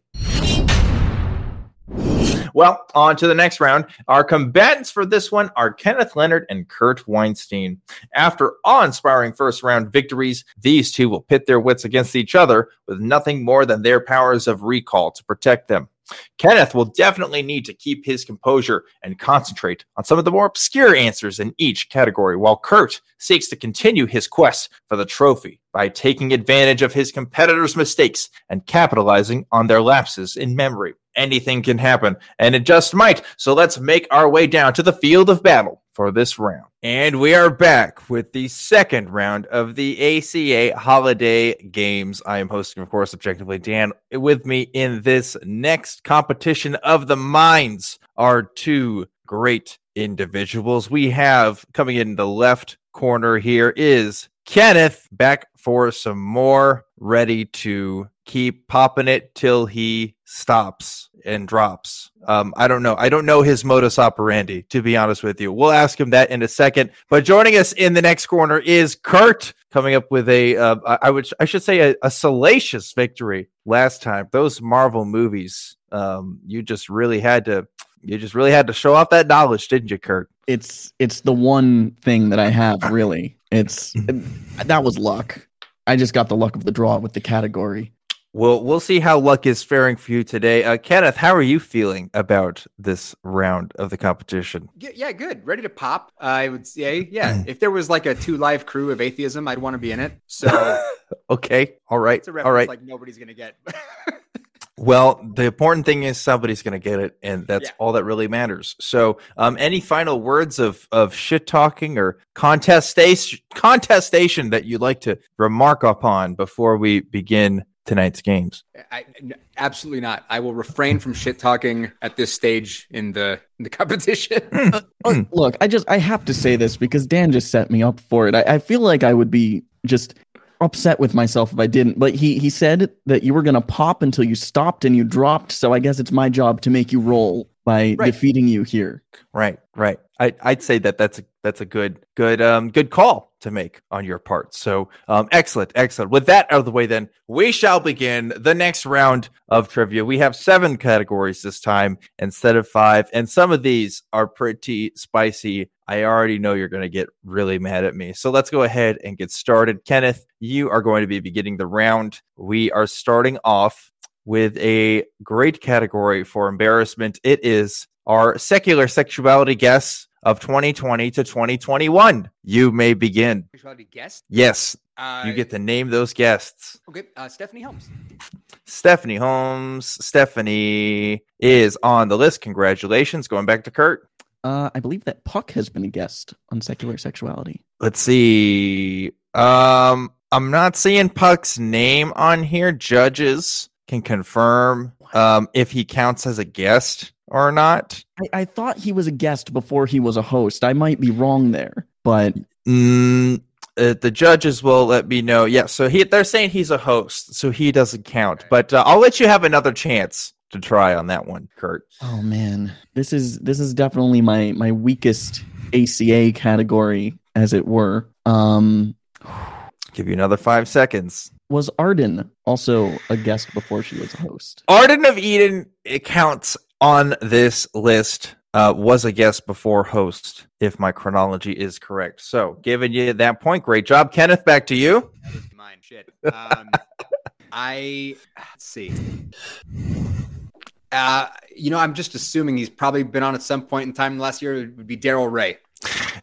Well, on to the next round. Our combatants for this one are Kenneth Leonard and Kurt Weinstein. After awe inspiring first round victories, these two will pit their wits against each other with nothing more than their powers of recall to protect them. Kenneth will definitely need to keep his composure and concentrate on some of the more obscure answers in each category, while Kurt seeks to continue his quest for the trophy by taking advantage of his competitors' mistakes and capitalizing on their lapses in memory. Anything can happen, and it just might. So let's make our way down to the field of battle for this round. And we are back with the second round of the ACA Holiday Games. I am hosting, of course, Objectively Dan. With me in this next competition of the minds are two great individuals. We have coming in the left corner here is Kenneth back for some more, ready to keep popping it till he stops and drops. Um, I don't know. I don't know his modus operandi, to be honest with you. We'll ask him that in a second. But joining us in the next corner is Kurt, coming up with a, uh, I would, I should say, a, a salacious victory last time. Those Marvel movies, um, you just really had to, you just really had to show off that knowledge, didn't you, Kurt? It's it's the one thing that I have really. It's that was luck. I just got the luck of the draw with the category. Well, we'll see how luck is faring for you today. Uh, Kenneth, how are you feeling about this round of the competition? Yeah, good. Ready to pop. I would say, yeah. if there was like a two live crew of atheism, I'd want to be in it. So okay, all right, it's a all right. like nobody's gonna get. Well, the important thing is somebody's going to get it, and that's Yeah. all that really matters. So, um, any final words of of shit talking or contestation contestation that you'd like to remark upon before we begin tonight's games? I, n- absolutely not. I will refrain from shit talking at this stage in the in the competition. Uh, Look, I just I have to say this because Dan just set me up for it. I, I feel like I would be just upset with myself if I didn't. But he he said that you were gonna pop until you stopped and you dropped. So I guess it's my job to make you roll by Right. defeating you here. Right, right. I, I'd say that that's a that's a good good um good call to make on your part. So um excellent, excellent. With that out of the way, then we shall begin the next round of trivia. We have seven categories this time instead of five, and some of these are pretty spicy. I already know you're going to get really mad at me. So let's go ahead and get started. Kenneth, you are going to be beginning the round. We are starting off with a great category for embarrassment. It is our secular sexuality guests of 2020 to 2021. You may begin. Sexuality guest. Yes, Uh, you get to name those guests. Okay, uh, Stephanie Holmes. Stephanie Holmes. Stephanie is on the list. Congratulations. Going back to Kurt. Uh, I believe that Puck has been a guest on secular sexuality. Let's see. Um, I'm not seeing Puck's name on here. Judges can confirm um, if he counts as a guest or not. I, I thought he was a guest before he was a host. I might be wrong there, but Mm, uh, the judges will let me know. Yeah, so he they're saying he's a host, so he doesn't count. But uh, I'll let you have another chance to try on that one, Kurt. oh man, this is this is definitely my my weakest ACA category, as it were. Um, Give you another five seconds. was Arden also a guest before she was a host? Arden of Eden it counts on this list. Uh, was a guest before host, if my chronology is correct. So, giving you that point, great job, Kenneth. Back to you. That was mine. Shit. Um, I let's see. Uh, you know, I'm just assuming he's probably been on at some point in time last year. It would be Daryl Ray.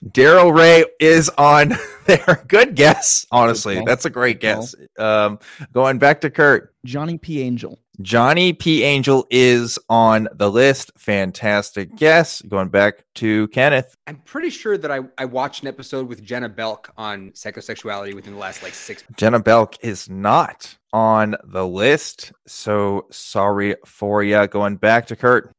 Daryl Ray is on there. Good guess. Honestly, call. that's a great guess. Um, going back to Kurt. Johnny P. Angel. Johnny P. Angel is on the list. Fantastic guess. Going back to Kenneth. I'm pretty sure that I, I watched an episode with Jenna Belk on psychosexuality within the last like six. Jenna Belk is not on the list. So sorry for you. Going back to Kurt.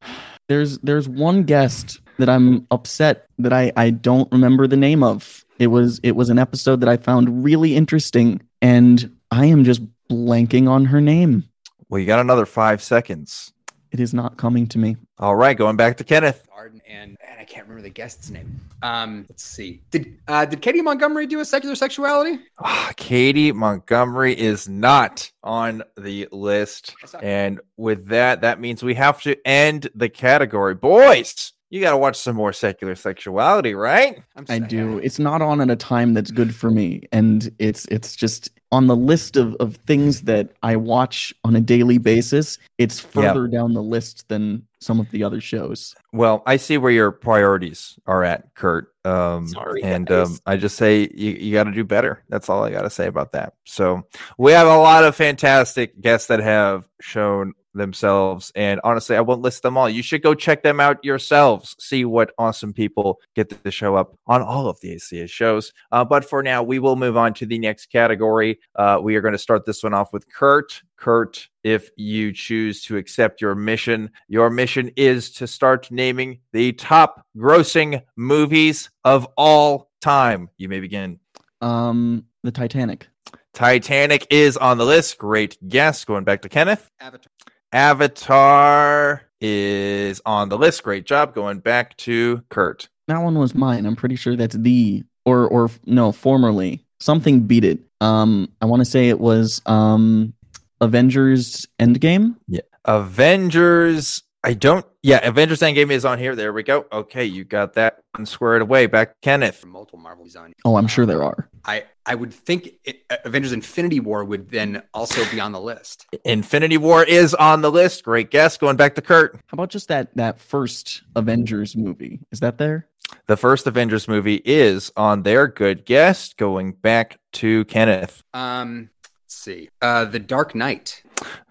There's there's one guest that I'm upset that I I don't remember the name of. It was it was an episode that I found really interesting, and I am just blanking on her name. Well, you got another five seconds. It is not coming to me. All right. Going back to Kenneth. Arden and and I can't remember the guest's name. Um, let's see. Did uh, did Katie Montgomery do a secular sexuality? Ah, Katie Montgomery is not on the list. And with that, that means we have to end the category. Boys, you got to watch some more secular sexuality, right? I do. It's not on at a time that's good for me, and it's it's just on the list of of things that I watch on a daily basis. It's Yeah. further down the list than some of the other shows. Well, I see where your priorities are at, Kurt. Um, Sorry, and um, I just say you, you got to do better. That's all I got to say about that. So we have a lot of fantastic guests that have shown themselves, and honestly, I won't list them all. You should go check them out yourselves. See what awesome people get to show up on all of the ACA shows. Uh, but for now, we will move on to the next category. Uh, we are going to start this one off with Kurt. Kurt, if you choose to accept your mission, your mission is to start naming the top grossing movies of all time. You may begin. Um, the Titanic. Titanic is on the list. Great guess. Going back to Kenneth. Avatar. Avatar is on the list. Great job. Going back to Kurt. That one was mine. I'm pretty sure that's the or or no, formerly. Something beat it. Um I want to say it was um Avengers Endgame. Yeah, Avengers. I don't. Yeah, Avengers Endgame is on here. There we go. Okay, you got that one squared away. Back to Kenneth. For multiple Marvel design. Oh, I'm sure there are. I I would think it, Avengers Infinity War would then also be on the list. Infinity War is on the list. Great guess. Going back to Kurt. How about just that that first Avengers movie? Is that there? The first Avengers movie is on there. Good guess. Going back to Kenneth. Um, let's see. Uh, The Dark Knight.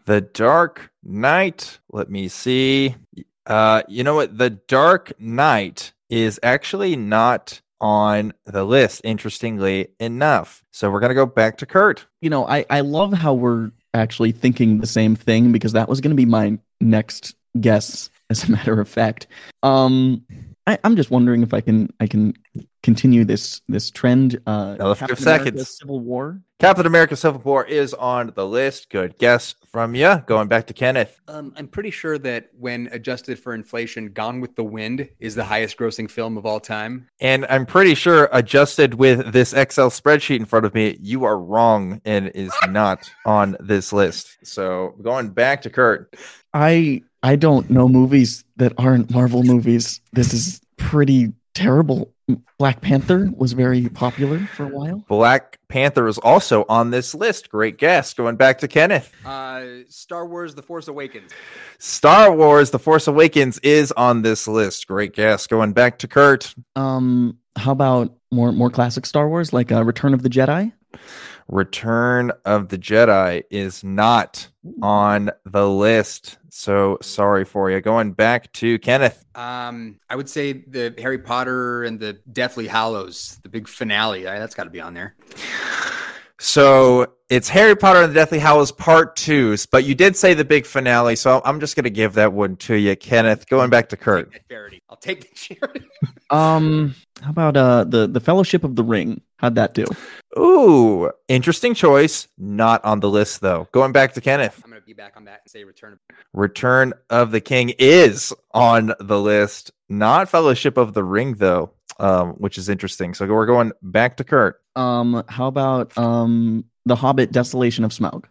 The Dark Knight. Let me see. Uh, you know what? The Dark Knight is actually not on the list, interestingly enough. So we're gonna go back to Kurt. You know, I I love how we're actually thinking the same thing because that was going to be my next guess. As a matter of fact, um, I, I'm just wondering if I can I can continue this this trend. Uh, Captain America seconds. Civil War. Captain America Civil War is on the list. Good guess from you. Going back to Kenneth. Um, I'm pretty sure that when adjusted for inflation, Gone with the Wind is the highest grossing film of all time. And I'm pretty sure, adjusted with this Excel spreadsheet in front of me, you are wrong and is not on this list. So going back to Kurt. I I don't know movies that aren't Marvel movies. This is pretty terrible. Black Panther was very popular for a while. Black Panther is also on this list. Great guess. Going back to Kenneth. Uh, Star Wars: The Force Awakens. Star Wars The Force Awakens is on this list. Great guess. Going back to Kurt. Um, how about more more classic Star Wars like uh, Return of the Jedi? Return of the Jedi is not on the list. So sorry for you. Going back to Kenneth. Um, I would say the Harry Potter and the Deathly Hallows, the big finale. That's got to be on there. So it's Harry Potter and the Deathly Hallows Part Two, but you did say the big finale, so I'm just gonna give that one to you, Kenneth. Going back to Kurt. Take that charity. I'll take the charity. Um, how about uh the the Fellowship of the Ring? How'd that do? Ooh, interesting choice. Not on the list though. Going back to Kenneth. I'm gonna be back on that and say Return of Return of the King is on the list. Not Fellowship of the Ring though, um, which is interesting. So we're going back to Kurt. Um, how about um the Hobbit: Desolation of Smaug?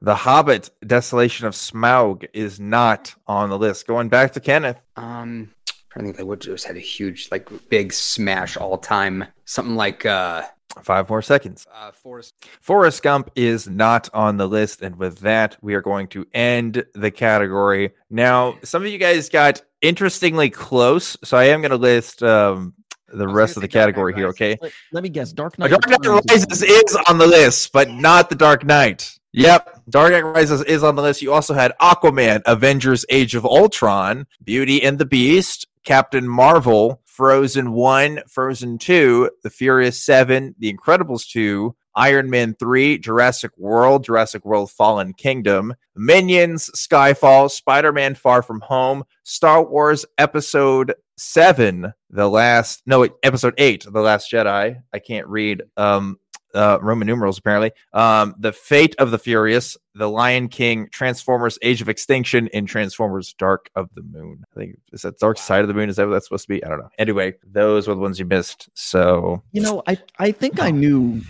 The Hobbit: Desolation of Smaug is not on the list. Going back to Kenneth. Um, I think they would just had a huge, like, big smash all time. Something like uh, Five more seconds. uh Forrest. Forrest Gump is not on the list. And with that, we are going to end the category. Now, some of you guys got interestingly close. So I am going to list um, the rest of the say Dark Knight category here, okay? Let, let me guess. Dark Knight. Dark Knight Rises is on the list, but not the Dark Knight. Yep, Dark Knight Rises is on the list. You also had Aquaman, Avengers Age of Ultron, Beauty and the Beast, Captain Marvel, Frozen 1, Frozen 2, The Furious 7, The Incredibles 2, Iron Man 3, Jurassic World, Jurassic World Fallen Kingdom, Minions, Skyfall, Spider Man Far From Home, Star Wars Episode 7, The Last, no, Episode 8, The Last Jedi. I can't read. Um, uh, Roman numerals apparently. Um, the Fate of the Furious, The Lion King, Transformers: Age of Extinction, and Transformers: Dark of the Moon. I think is that Dark Side of the Moon? Is that what that's supposed to be? I don't know. Anyway, those were the ones you missed. So You know, I I think I knew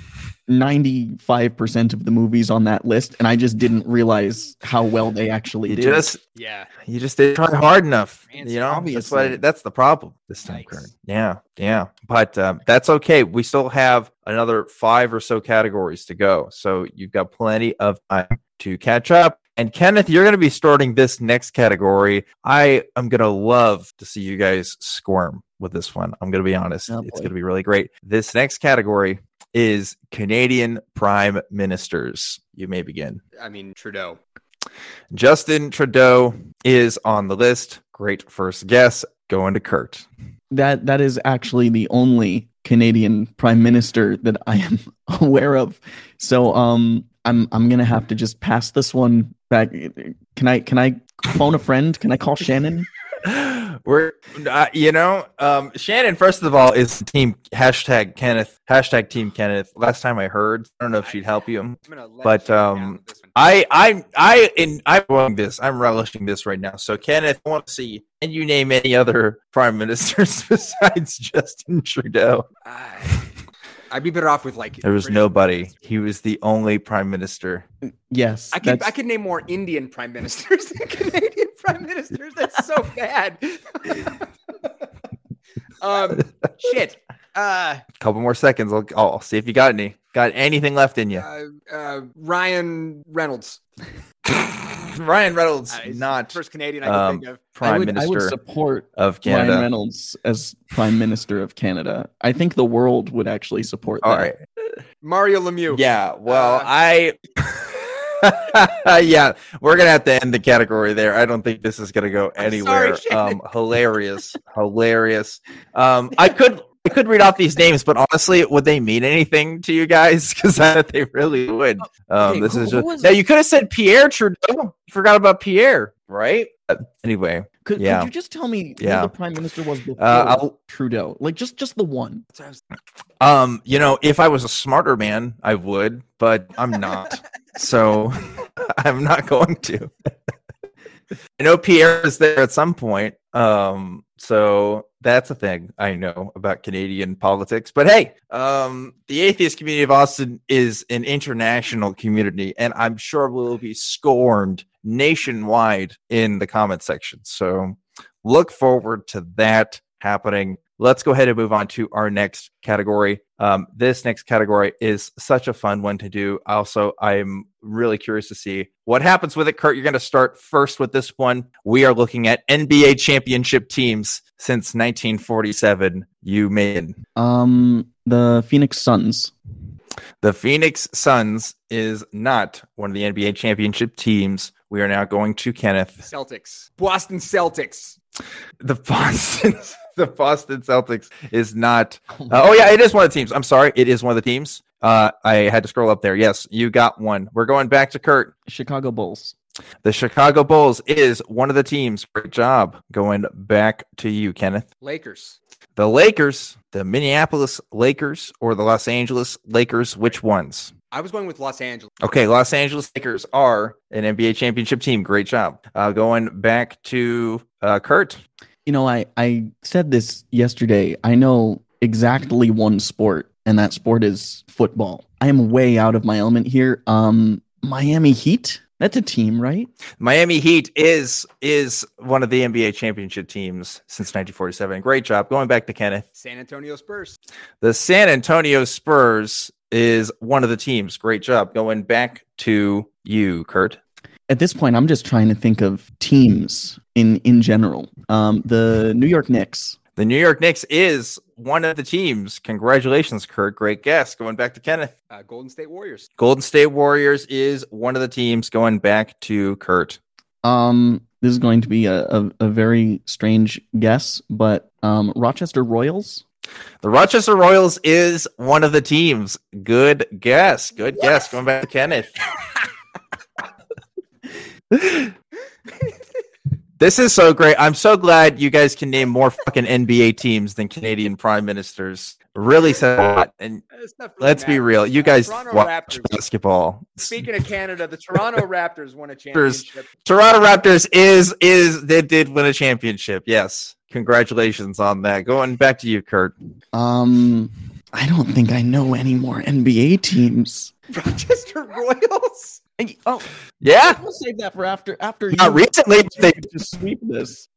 ninety five percent of the movies on that list, and I just didn't realize how well they actually you did. just Yeah. you just didn't try hard enough. Fancy, You know, that's obviously. what it, that's the problem this time, Nice. Kurt. Yeah, yeah, but um, that's okay. We still have another five or so categories to go, so you've got plenty of time to catch up. And Kenneth, you're going to be starting this next category. I am going to love to see you guys squirm with this one. I'm going to be honest; Oh, it's going to be really great. This next category is Canadian Prime Ministers. You may begin. I mean Trudeau. Justin Trudeau is on the list. Great first guess. Going to Kurt. that that is actually the only Canadian prime minister that I am aware of. So um I'm I'm gonna have to just pass this one back. Can I can I phone a friend? Can I call Shannon? We're, uh, you know, um, Shannon. First of all, is team hashtag Kenneth hashtag Team Kenneth. Last time I heard, I don't know if she'd help you. I'm gonna let But, um, with this one. I, I, I, in I'm rolling this. I'm relishing this right now. So, Kenneth, I want to see. Can you name any other prime ministers besides Justin Trudeau? I- I'd be better off with like. There was British- nobody. He was the only prime minister. Yes, I could I could name more Indian prime ministers than Canadian prime ministers. That's so bad. um, shit. Uh, couple more seconds. I'll, I'll see if you got any. Got anything left in you? uh, uh, Ryan Reynolds. Ryan Reynolds, Uh, not first Canadian I can um, think of. prime I would, I minister would support of Ryan Canada. Reynolds as Prime Minister of Canada. I think the world would actually support All that. right. Mario Lemieux. Yeah. Well, Uh, I. yeah, we're gonna have to end the category there. I don't think this is gonna go anywhere. sorry, um, hilarious, hilarious. Um, I could. I could read off these names, but honestly, would they mean anything to you guys? Because they really would. Um, Hey, this is just. Now you could have said Pierre Trudeau. You forgot about Pierre, right? Uh, anyway, Could, Yeah. could you just tell me Yeah. who the Prime Minister was before uh, Trudeau? Like just just the one. That's what I was- Um, you know, if I was a smarter man, I would, but I'm not. so I'm not going to. I know Pierre is there at some point. Um, so that's a thing I know about Canadian politics. But hey, um, the atheist community of Austin is an international community, and I'm sure we'll be scorned nationwide in the comment section. So look forward to that happening. Let's go ahead and move on to our next category. Um, this next category is such a fun one to do. Also, I'm really curious to see what happens with it. Kurt, you're going to start first with this one. We are looking at NBA championship teams since 1947. You made Um, the Phoenix Suns. the Phoenix Suns is not one of the NBA championship teams. We are now going to Kenneth. Celtics. Boston Celtics. The Boston, the Boston Celtics is not. Uh, oh yeah, it is one of the teams. I'm sorry, it is one of the teams. Uh, I had to scroll up there. Yes, you got one. We're going back to Kurt. Chicago Bulls. The Chicago Bulls is one of the teams. Great job. Going back to you, Kenneth. Lakers. The Lakers, the Minneapolis Lakers, or the Los Angeles Lakers. Which ones? I was going with Los Angeles. Okay, Los Angeles Lakers are an NBA championship team. Great job. Uh, going back to uh, Kurt. You know, I I said this yesterday. I know exactly one sport, and that sport is football. I am way out of my element here. Um, Miami Heat. That's a team, right? Miami Heat is is one of the NBA championship teams since 1947. Great job. Going back to Kenneth. San Antonio Spurs. The San Antonio Spurs is one of the teams. Great job. Going back to you, Kurt. At this point, I'm just trying to think of teams in in general. Um, the New York Knicks. The New York Knicks is one of the teams. Congratulations, Kurt. Great guess. Going back to Kenneth. Uh, Golden State Warriors. Golden State Warriors is one of the teams. Going back to Kurt. Um, this is going to be a, a, a very strange guess, but um, Rochester Royals. The Rochester Royals is one of the teams. Good guess. Good guess. Going back to Kenneth. this is so great. I'm so glad you guys can name more fucking NBA teams than Canadian prime ministers. Really said a lot. And really let's be real. You Uh, guys Toronto watch Raptors. basketball. Speaking of Canada, the Toronto Raptors won a championship. Toronto Raptors is is they did win a championship. Yes. Congratulations on that. Going back to you, Kurt. Um, I don't think I know any more NBA teams. Rochester Royals. I- oh, Yeah. we'll save that for after after Not you recently, but they just sweep this.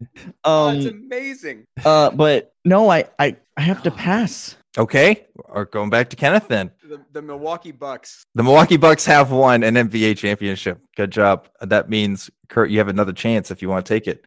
Oh, that's Um, amazing. uh, but no, I I I have to pass. Okay, or going back to Kenneth then. The, the Milwaukee Bucks. The Milwaukee Bucks have won an NBA championship. Good job. That means Kurt, you have another chance if you want to take it.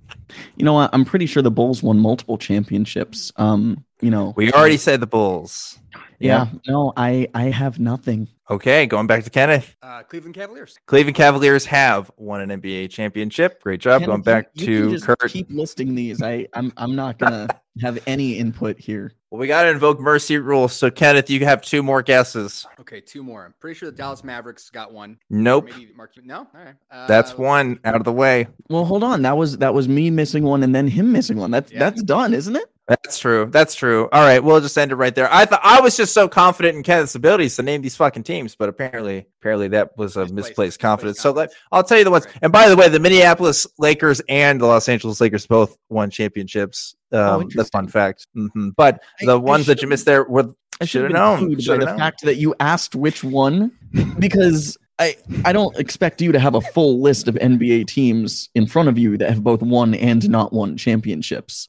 You know what? I'm pretty sure the Bulls won multiple championships. Um, you know, We already said the Bulls. yeah. No, I I have nothing. Okay, going back to Kenneth. Uh, Cleveland Cavaliers. Cleveland Cavaliers have won an NBA championship. Great job. Kenneth, going back you- you can to just Kurt. Keep listing these. I I'm I'm not gonna have any input here. Well, we got to invoke mercy rules. So, Kenneth, you have two more guesses. Okay, two more. I'm pretty sure the Dallas Mavericks got one. Nope. Maybe Mark. No, all right. Uh, That's one out of the way. Well, hold on. That was that was me missing one and then him missing one. That's Yeah. that's done, isn't it? That's true. That's true. All right, we'll just end it right there. I thought I was just so confident in Kenneth's abilities to name these fucking teams, but apparently, apparently that was a Misplaced- misplaced, confidence. So let. I'll tell you the ones. Right. And by the way, the Minneapolis Lakers and the Los Angeles Lakers both won championships. Um, that's fun fact. hmm But I- the I ones that you missed there were I should have known by the known. fact that you asked which one, because I I don't expect you to have a full list of NBA teams in front of you that have both won and not won championships.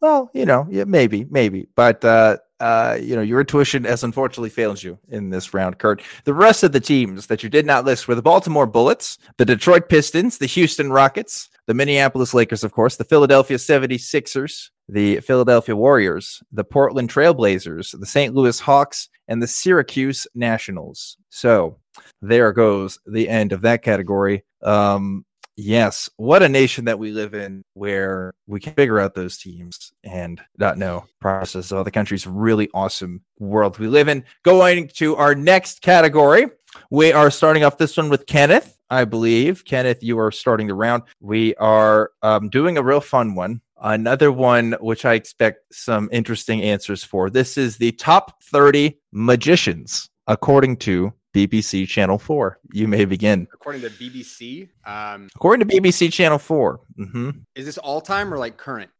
Well, you know, yeah, maybe, maybe, but uh, uh, you know, your intuition has unfortunately failed you in this round, Kurt. The rest of the teams that you did not list were the Baltimore Bullets, the Detroit Pistons, the Houston Rockets, the Minneapolis Lakers, of course, the Philadelphia 76ers, the Philadelphia Warriors, the Portland Trailblazers, the St. Louis Hawks, and the Syracuse Nationals. So there goes the end of that category. Um, Yes, what a nation that we live in where we can figure out those teams and not know process of other countries. Really awesome world we live in. Going to our next category, we are starting off this one with Kenneth, I believe. Kenneth, you are starting the round. We are um, doing a real fun one. Another one which I expect some interesting answers for. This is the top 30 magicians according to BBC Channel 4. You may begin. According to BBC, um, According to BBC Channel 4. hmm is this all time or like current?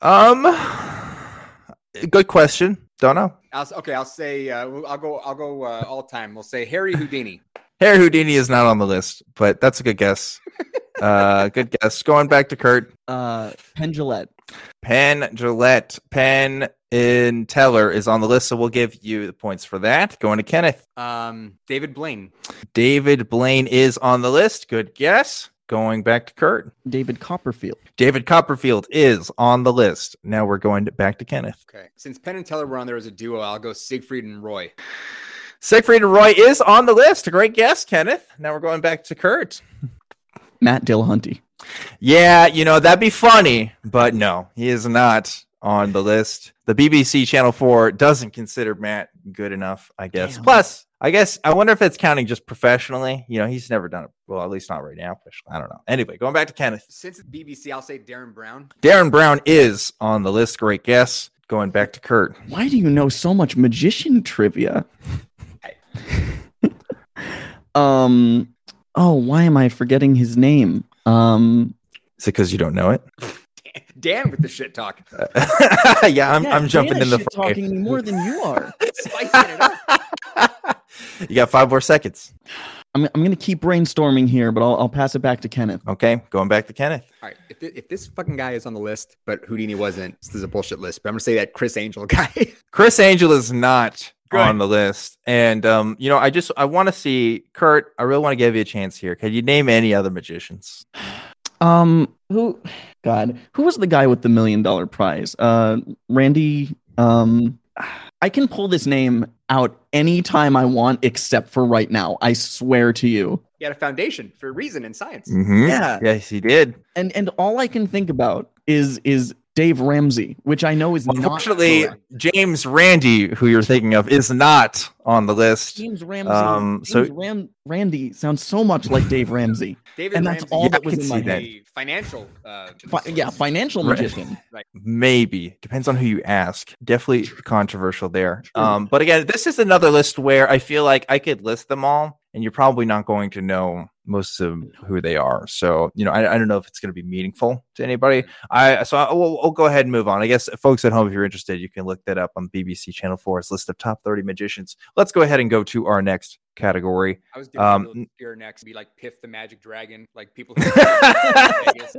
Um, good question. Don't know. I'll, okay, I'll say uh, I'll go. I'll go uh, all time. We'll say Harry Houdini. Harry Houdini is not on the list, but that's a good guess. uh, good guess. Going back to Kurt. Uh, Penn Jillette. Penn Gillette, Penn in Teller is on the list, so we'll give you the points for that. Going to Kenneth. Um, David Blaine. David Blaine is on the list. Good guess. Going back to Kurt. David Copperfield. David Copperfield is on the list. Now we're going to, back to Kenneth. Okay, since Penn and Teller were on there as a duo, I'll go Siegfried and Roy. Siegfried and Roy is on the list. Great guess, Kenneth. Now we're going back to Kurt. Matt Dillahunty. Yeah, you know, that'd be funny, but no, he is not on the list. The BBC Channel 4 doesn't consider Matt good enough, I guess. Damn. Plus, I guess I wonder if it's counting just professionally. You know, he's never done it. Well, at least not right now. I don't know. Anyway, going back to Kenneth. Since it's BBC, I'll say Derren Brown. Derren Brown is on the list. Great guess. Going back to Kurt. Why do you know so much magician trivia? um. Oh, why am I forgetting his name? Um. Is it because you don't know it? Damn with the shit talk. yeah, I'm, yeah, I'm jumping in the shit fray. talking me more than you are. Spicing it up. you got five more seconds. I'm, I'm gonna keep brainstorming here, but I'll, I'll pass it back to Kenneth. Okay, going back to Kenneth. All right, if, thi- if this fucking guy is on the list, but Houdini wasn't, this is a bullshit list. But I'm gonna say that Criss Angel guy. Criss Angel is not Good. on the list. And um, you know, I just I want to see Kurt, I really want to give you a chance here. Can you name any other magicians? Um, who? God, who was the guy with the million dollar prize? Uh, Randi. Um, I can pull this name out anytime I want, except for right now. I swear to you. he had a foundation for reason in science. Mhm. Yeah. Yes, he did. And and all I can think about is is Dave Ramsey, which I know is not Unfortunately, correct. James Randi, who you're thinking of, is not on the list. James Ramsey. Um, so- James Ram- Randi sounds so much like Dave Ramsey. David And that's Ramsey, all Yeah, that I was can in my see that. head. financial. Uh, Fi- yeah, financial Right. magician. Maybe depends on who you ask. Definitely controversial there. Um, but again, this is another list where I feel like I could list them all, and you're probably not going to know most of who they are. So you know, I, I don't know if it's going to be meaningful to anybody. I so I, we'll, we'll go ahead and move on. I guess folks at home, if you're interested, you can look that up on BBC Channel 4's list of top 30 magicians. Let's go ahead and go to our next category. I was doing Um, here next. Be like Piff the Magic Dragon, like people. Who Vegas,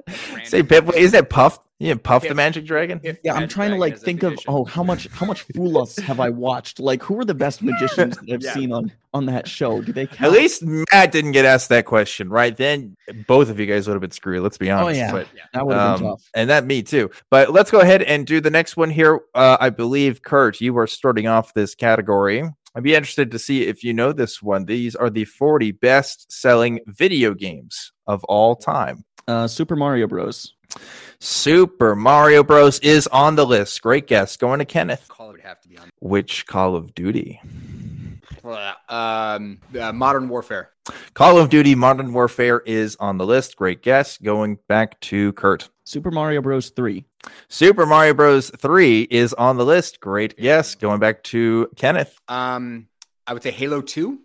Say Pip, is that Puff? Yeah, Puff the Magic Dragon. Piff Yeah, I'm Magic trying to like think of oh how much how much Fool Us have I watched? Like who are the best magicians that I've Yeah. seen on on that show? Do they At least Matt didn't get asked that question, right? Then both of you guys would have been screwed. Let's be honest. Oh yeah, But, that would have been um, tough. and that me too. But let's go ahead and do the next one here. Uh, I believe Kurt, you are starting off this category. I'd be interested to see if you know this one. These are the 40 best selling video games of all time. Uh, Super Mario Bros. Super Mario Bros. is on the list. Great guess. Going to Kenneth. Call would have to be on. Which Call of Duty? Um, uh, Modern Warfare. Call of Duty Modern Warfare is on the list. Great guess. Going back to Kurt. Super Mario Bros. 3. Super Mario Bros. 3 is on the list. Great guess. Going back to Kenneth. Um, I would say Halo Two.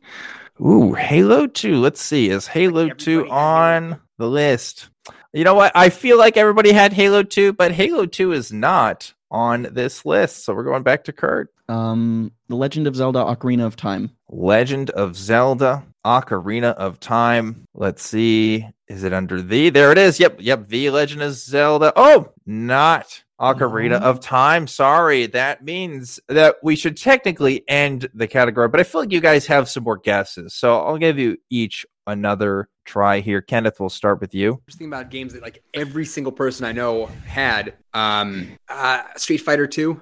Ooh, Halo 2. Let's see. Is Halo 2 everybody Halo on the list? You know what? I feel like everybody had Halo 2, but Halo 2 is not on this list. So we're going back to Kurt. Um, The Legend of Zelda Ocarina of Time. Legend of Zelda Ocarina of Time. Let's see. Is it under the? There it is. Yep. Yep. The Legend of Zelda. Oh, not Ocarina Oh. of Time. Sorry. That means that we should technically end the category, but I feel like you guys have some more guesses. So I'll give you each another try here. Kenneth, we'll start with you. Just thinking about games that like every single person I know had. Um, uh, Street Fighter Two.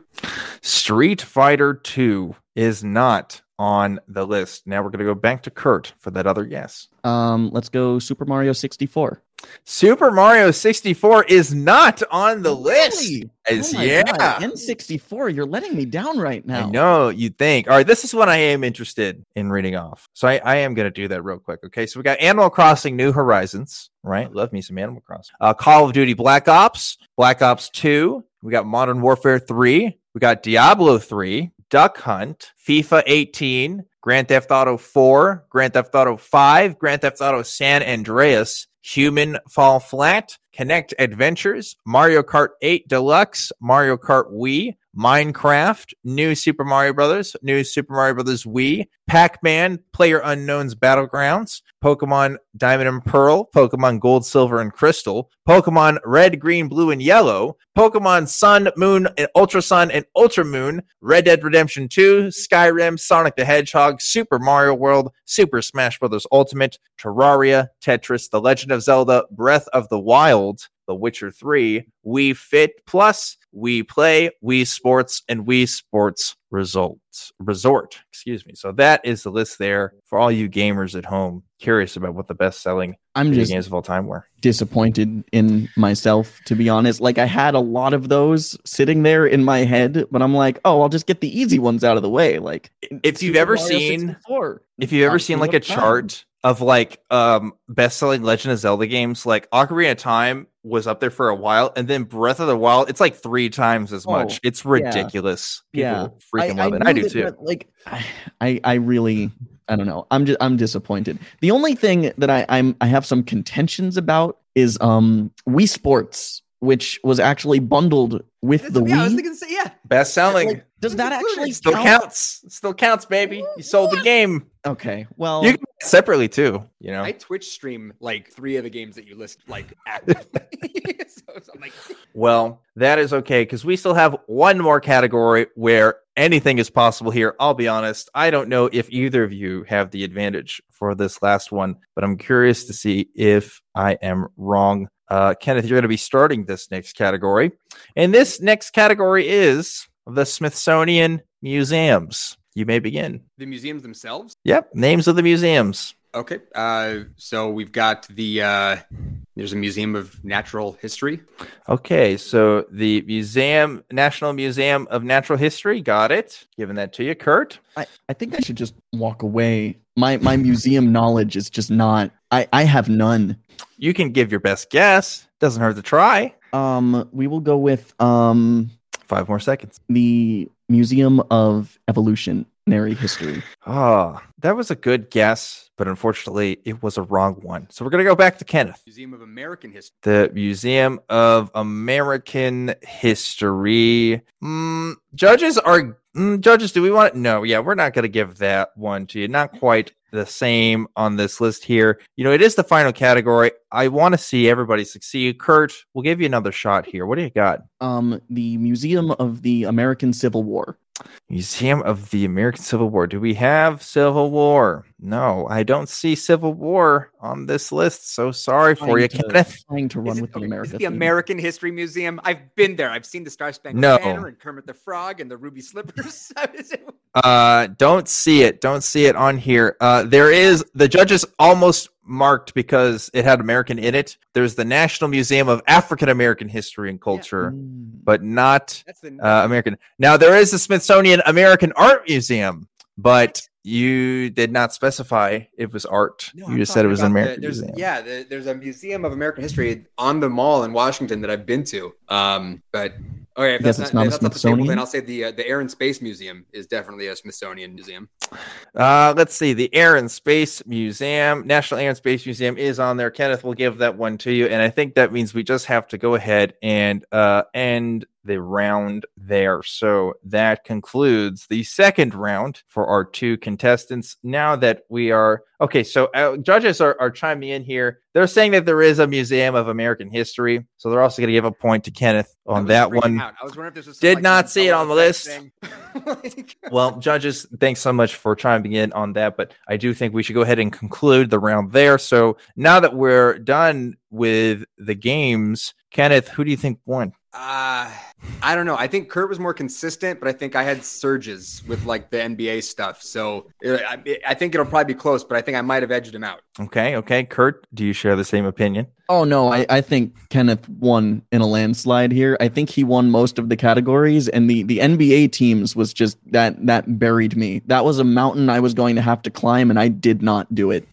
Street Fighter 2 is not on the list. Now we're going to go back to Kurt for that other guess. Um, let's go Super Mario 64. Super Mario 64 is not on the list. Really? Guys, Oh yeah. God, N64, you're letting me down right now. I know you'd think. All right, this is what I am interested in reading off. So I, I am going to do that real quick. Okay, so we got Animal Crossing New Horizons, right? Love me some Animal Crossing. Uh, Call of Duty Black Ops, Black Ops 2. We got Modern Warfare 3. We got Diablo 3, Duck Hunt, FIFA 18, Grand Theft Auto 4, Grand Theft Auto 5, Grand Theft Auto San Andreas, Human Fall Flat, Kinect Adventures, Mario Kart 8 Deluxe, Mario Kart Wii, Minecraft, New Super Mario Brothers, New Super Mario Brothers Wii, Pac-Man, Player Unknown's Battlegrounds, Pokemon Diamond and Pearl, Pokemon Gold, Silver, and Crystal, Pokemon Red, Green, Blue, and Yellow, Pokemon Sun, Moon, and Ultra Sun and Ultra Moon, Red Dead Redemption 2, Skyrim, Sonic the Hedgehog, Super Mario World, Super Smash Bros. Ultimate, Terraria, Tetris, The Legend of Zelda, Breath of the Wild, The Witcher 3, Wii Fit Plus, Wii Play, Wii Sports, and Wii Sports Results Resort. Excuse me. So that is the list there for all you gamers at home curious about what the best selling I'm just games of all time were. disappointed in myself, to be honest. Like, I had a lot of those sitting there in my head, but I'm like, oh, I'll just get the easy ones out of the way. Like, If you've ever seen 64. if you've ever seen like a chart of like um best selling Legend of Zelda games, like Ocarina of Time was up there for a while, and then Breath of the Wild, it's like three times as Oh, much. It's yeah. ridiculous. People Yeah. freaking love it. I do that- too. that, like, I, I really, I don't know. I'm just, I'm disappointed. The only thing that I, I'm, I have some contentions about is um Wii Sports, which was actually bundled with the yeah, I was Wii. thinking, to yeah. Best selling Like, does that actually still count? counts. Still counts, baby. You sold the game. Okay, well, You can buy it separately too. You know. I Twitch stream like three of the games that you list like so, so I'm like, Well, that is okay because we still have one more category where anything is possible here. I'll be honest, I don't know if either of you have the advantage for this last one, but I'm curious to see if I am wrong. Uh, Kenneth, you're going to be starting this next category. And this next category is the Smithsonian Museums. You may begin. the museums themselves. Yep, names of the museums. Okay. Uh, so we've got the uh, there's a museum of natural history. Okay, so the Museum, National Museum of Natural History, got it. Giving that to you, Kurt. I, I think I should just walk away. My my museum knowledge is just not. I I have none. You can give your best guess. Doesn't hurt to try. Um, we will go with um Five more seconds. the Museum of Evolutionary History. Ah, that was a good guess, but unfortunately, it was a wrong one. So we're gonna go back to Kenneth. Museum of American History. The Museum of American History. Mm, judges are mm, judges. Do we want it? No, yeah, we're not gonna give that one to you. Not quite the same on this list here. You know, it is the final category. I want to see everybody succeed. Kurt, we'll give you another shot here. What do you got? Um, the Museum of the American Civil War. Museum of the American Civil War. Do we have Civil War? No, I don't see Civil War on this list. So sorry for you, Trying to- Kenneth. Trying to run Is it, with the okay, America. the theme. American History Museum? I've been there. I've seen the Star Spangled No. Banner and Kermit the Frog and the Ruby Slippers. Uh, don't see it. Don't see it on here. Uh, there is the judges almost marked because it had American in it. There's the National Museum of African American History and Culture, Mm. but not the uh, American. Now there is the Smithsonian American Art Museum, but you did not specify it was art. No, you I'm just said it was an about the- American museum. Yeah, the, there's a museum of American history on the mall in Washington that I've been to. Um, but okay, if Guess that's it's not, not if a that's not the table, Smithsonian? then I'll say the uh, the Air and Space Museum is definitely a Smithsonian museum. Uh, let's see. The Air and Space Museum, National Air and Space Museum, is on there. Kenneth will give that one to you, and I think that means we just have to go ahead and uh, end the round there. So that concludes the second round for our two contestants. Now that we are okay, so uh, judges are, are chiming in here. They're saying that there is a Museum of American History, so they're also going to give a point to Kenneth on that one. out. I was wondering if this was Did like, not see it on the list. Well, judges, thanks so much for chiming in on that, but I do think we should go ahead and conclude the round there. So now that we're done with the games, Kenneth, who do you think won? Uh, I don't know. I think Kurt was more consistent, but I think I had surges with like the NBA stuff. So uh, I, I think it'll probably be close, but I think I might have edged him out. Okay, okay. Kurt, do you share the same opinion? Oh no, I, I think Kenneth won in a landslide here. I think he won most of the categories, and the the NBA teams was just that that buried me. That was a mountain I was going to have to climb, and I did not do it.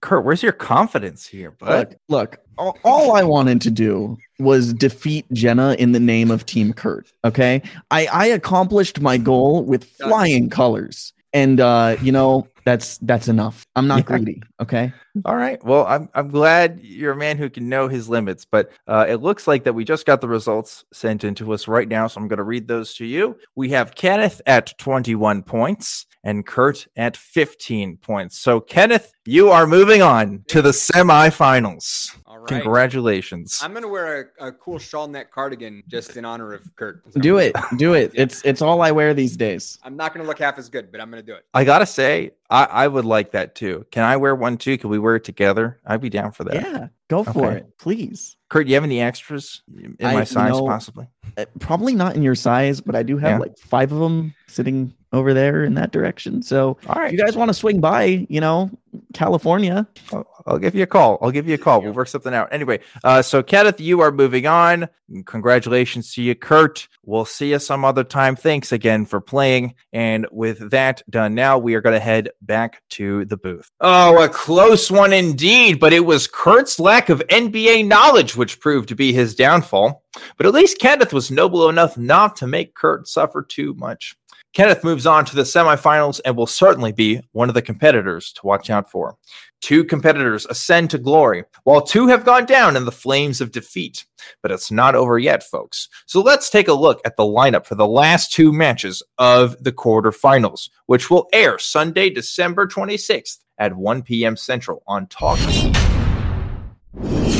Kurt, where's your confidence here, bud? Look, look, all, all I wanted to do was defeat Jenna in the name of Team Kurt. Okay, I I accomplished my goal with flying colors, and uh, you know that's that's enough. I'm not Yeah. greedy. Okay. All right. Well, I'm I'm glad you're a man who can know his limits, but uh, it looks like that we just got the results sent into us right now, so I'm going to read those to you. We have Kenneth at 21 points and Kurt at 15 points. So, Kenneth, you are moving on to the semifinals. All right. Congratulations. I'm gonna wear a, a cool shawl neck cardigan just in honor of Kurt. Do it. Do it. It's it's all I wear these days. I'm not gonna look half as good, but I'm gonna do it. I gotta say, I, I would like that too. Can I wear one too? Can we wear it together? I'd be down for that. Yeah, go for Okay. it, please. Kurt, you have any extras in I- my size, know, possibly? Uh, Probably not in your size, but I do have Yeah. like five of them sitting over there in that direction. So All if you guys want to swing by, you know, California, I'll, I'll give you a call. I'll give you a call. We'll work something out. Anyway, uh, so Kenneth, you are moving on. Congratulations to you, Kurt. We'll see you some other time. Thanks again for playing. And with that done now, we are going to head back to the booth. Oh, a close one indeed, but it was Kurt's lack of NBA knowledge which proved to be his downfall. But at least Kenneth was noble enough not to make Kurt suffer too much. Kenneth moves on to the semifinals and will certainly be one of the competitors to watch out for. Two competitors ascend to glory, while two have gone down in the flames of defeat. But it's not over yet, folks. So let's take a look at the lineup for the last two matches of the quarterfinals, which will air Sunday, December 26th at 1 p.m. Central on Talk.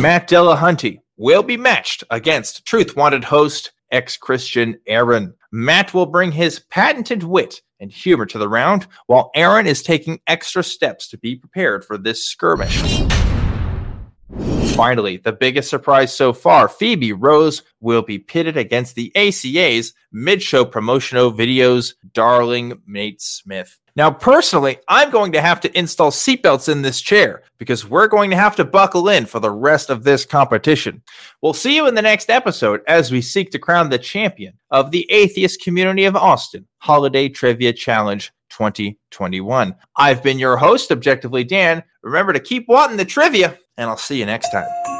Matt Dillahunty will be matched against Truth Wanted host ex Christian Aaron. Matt will bring his patented wit and humor to the round, while Aaron is taking extra steps to be prepared for this skirmish. Finally, the biggest surprise so far Phoebe Rose will be pitted against the ACA's mid show promotional videos, Darling Mate Smith. Now, personally, I'm going to have to install seatbelts in this chair because we're going to have to buckle in for the rest of this competition. We'll see you in the next episode as we seek to crown the champion of the atheist community of Austin Holiday Trivia Challenge 2021. I've been your host, Objectively Dan. Remember to keep wanting the trivia, and I'll see you next time.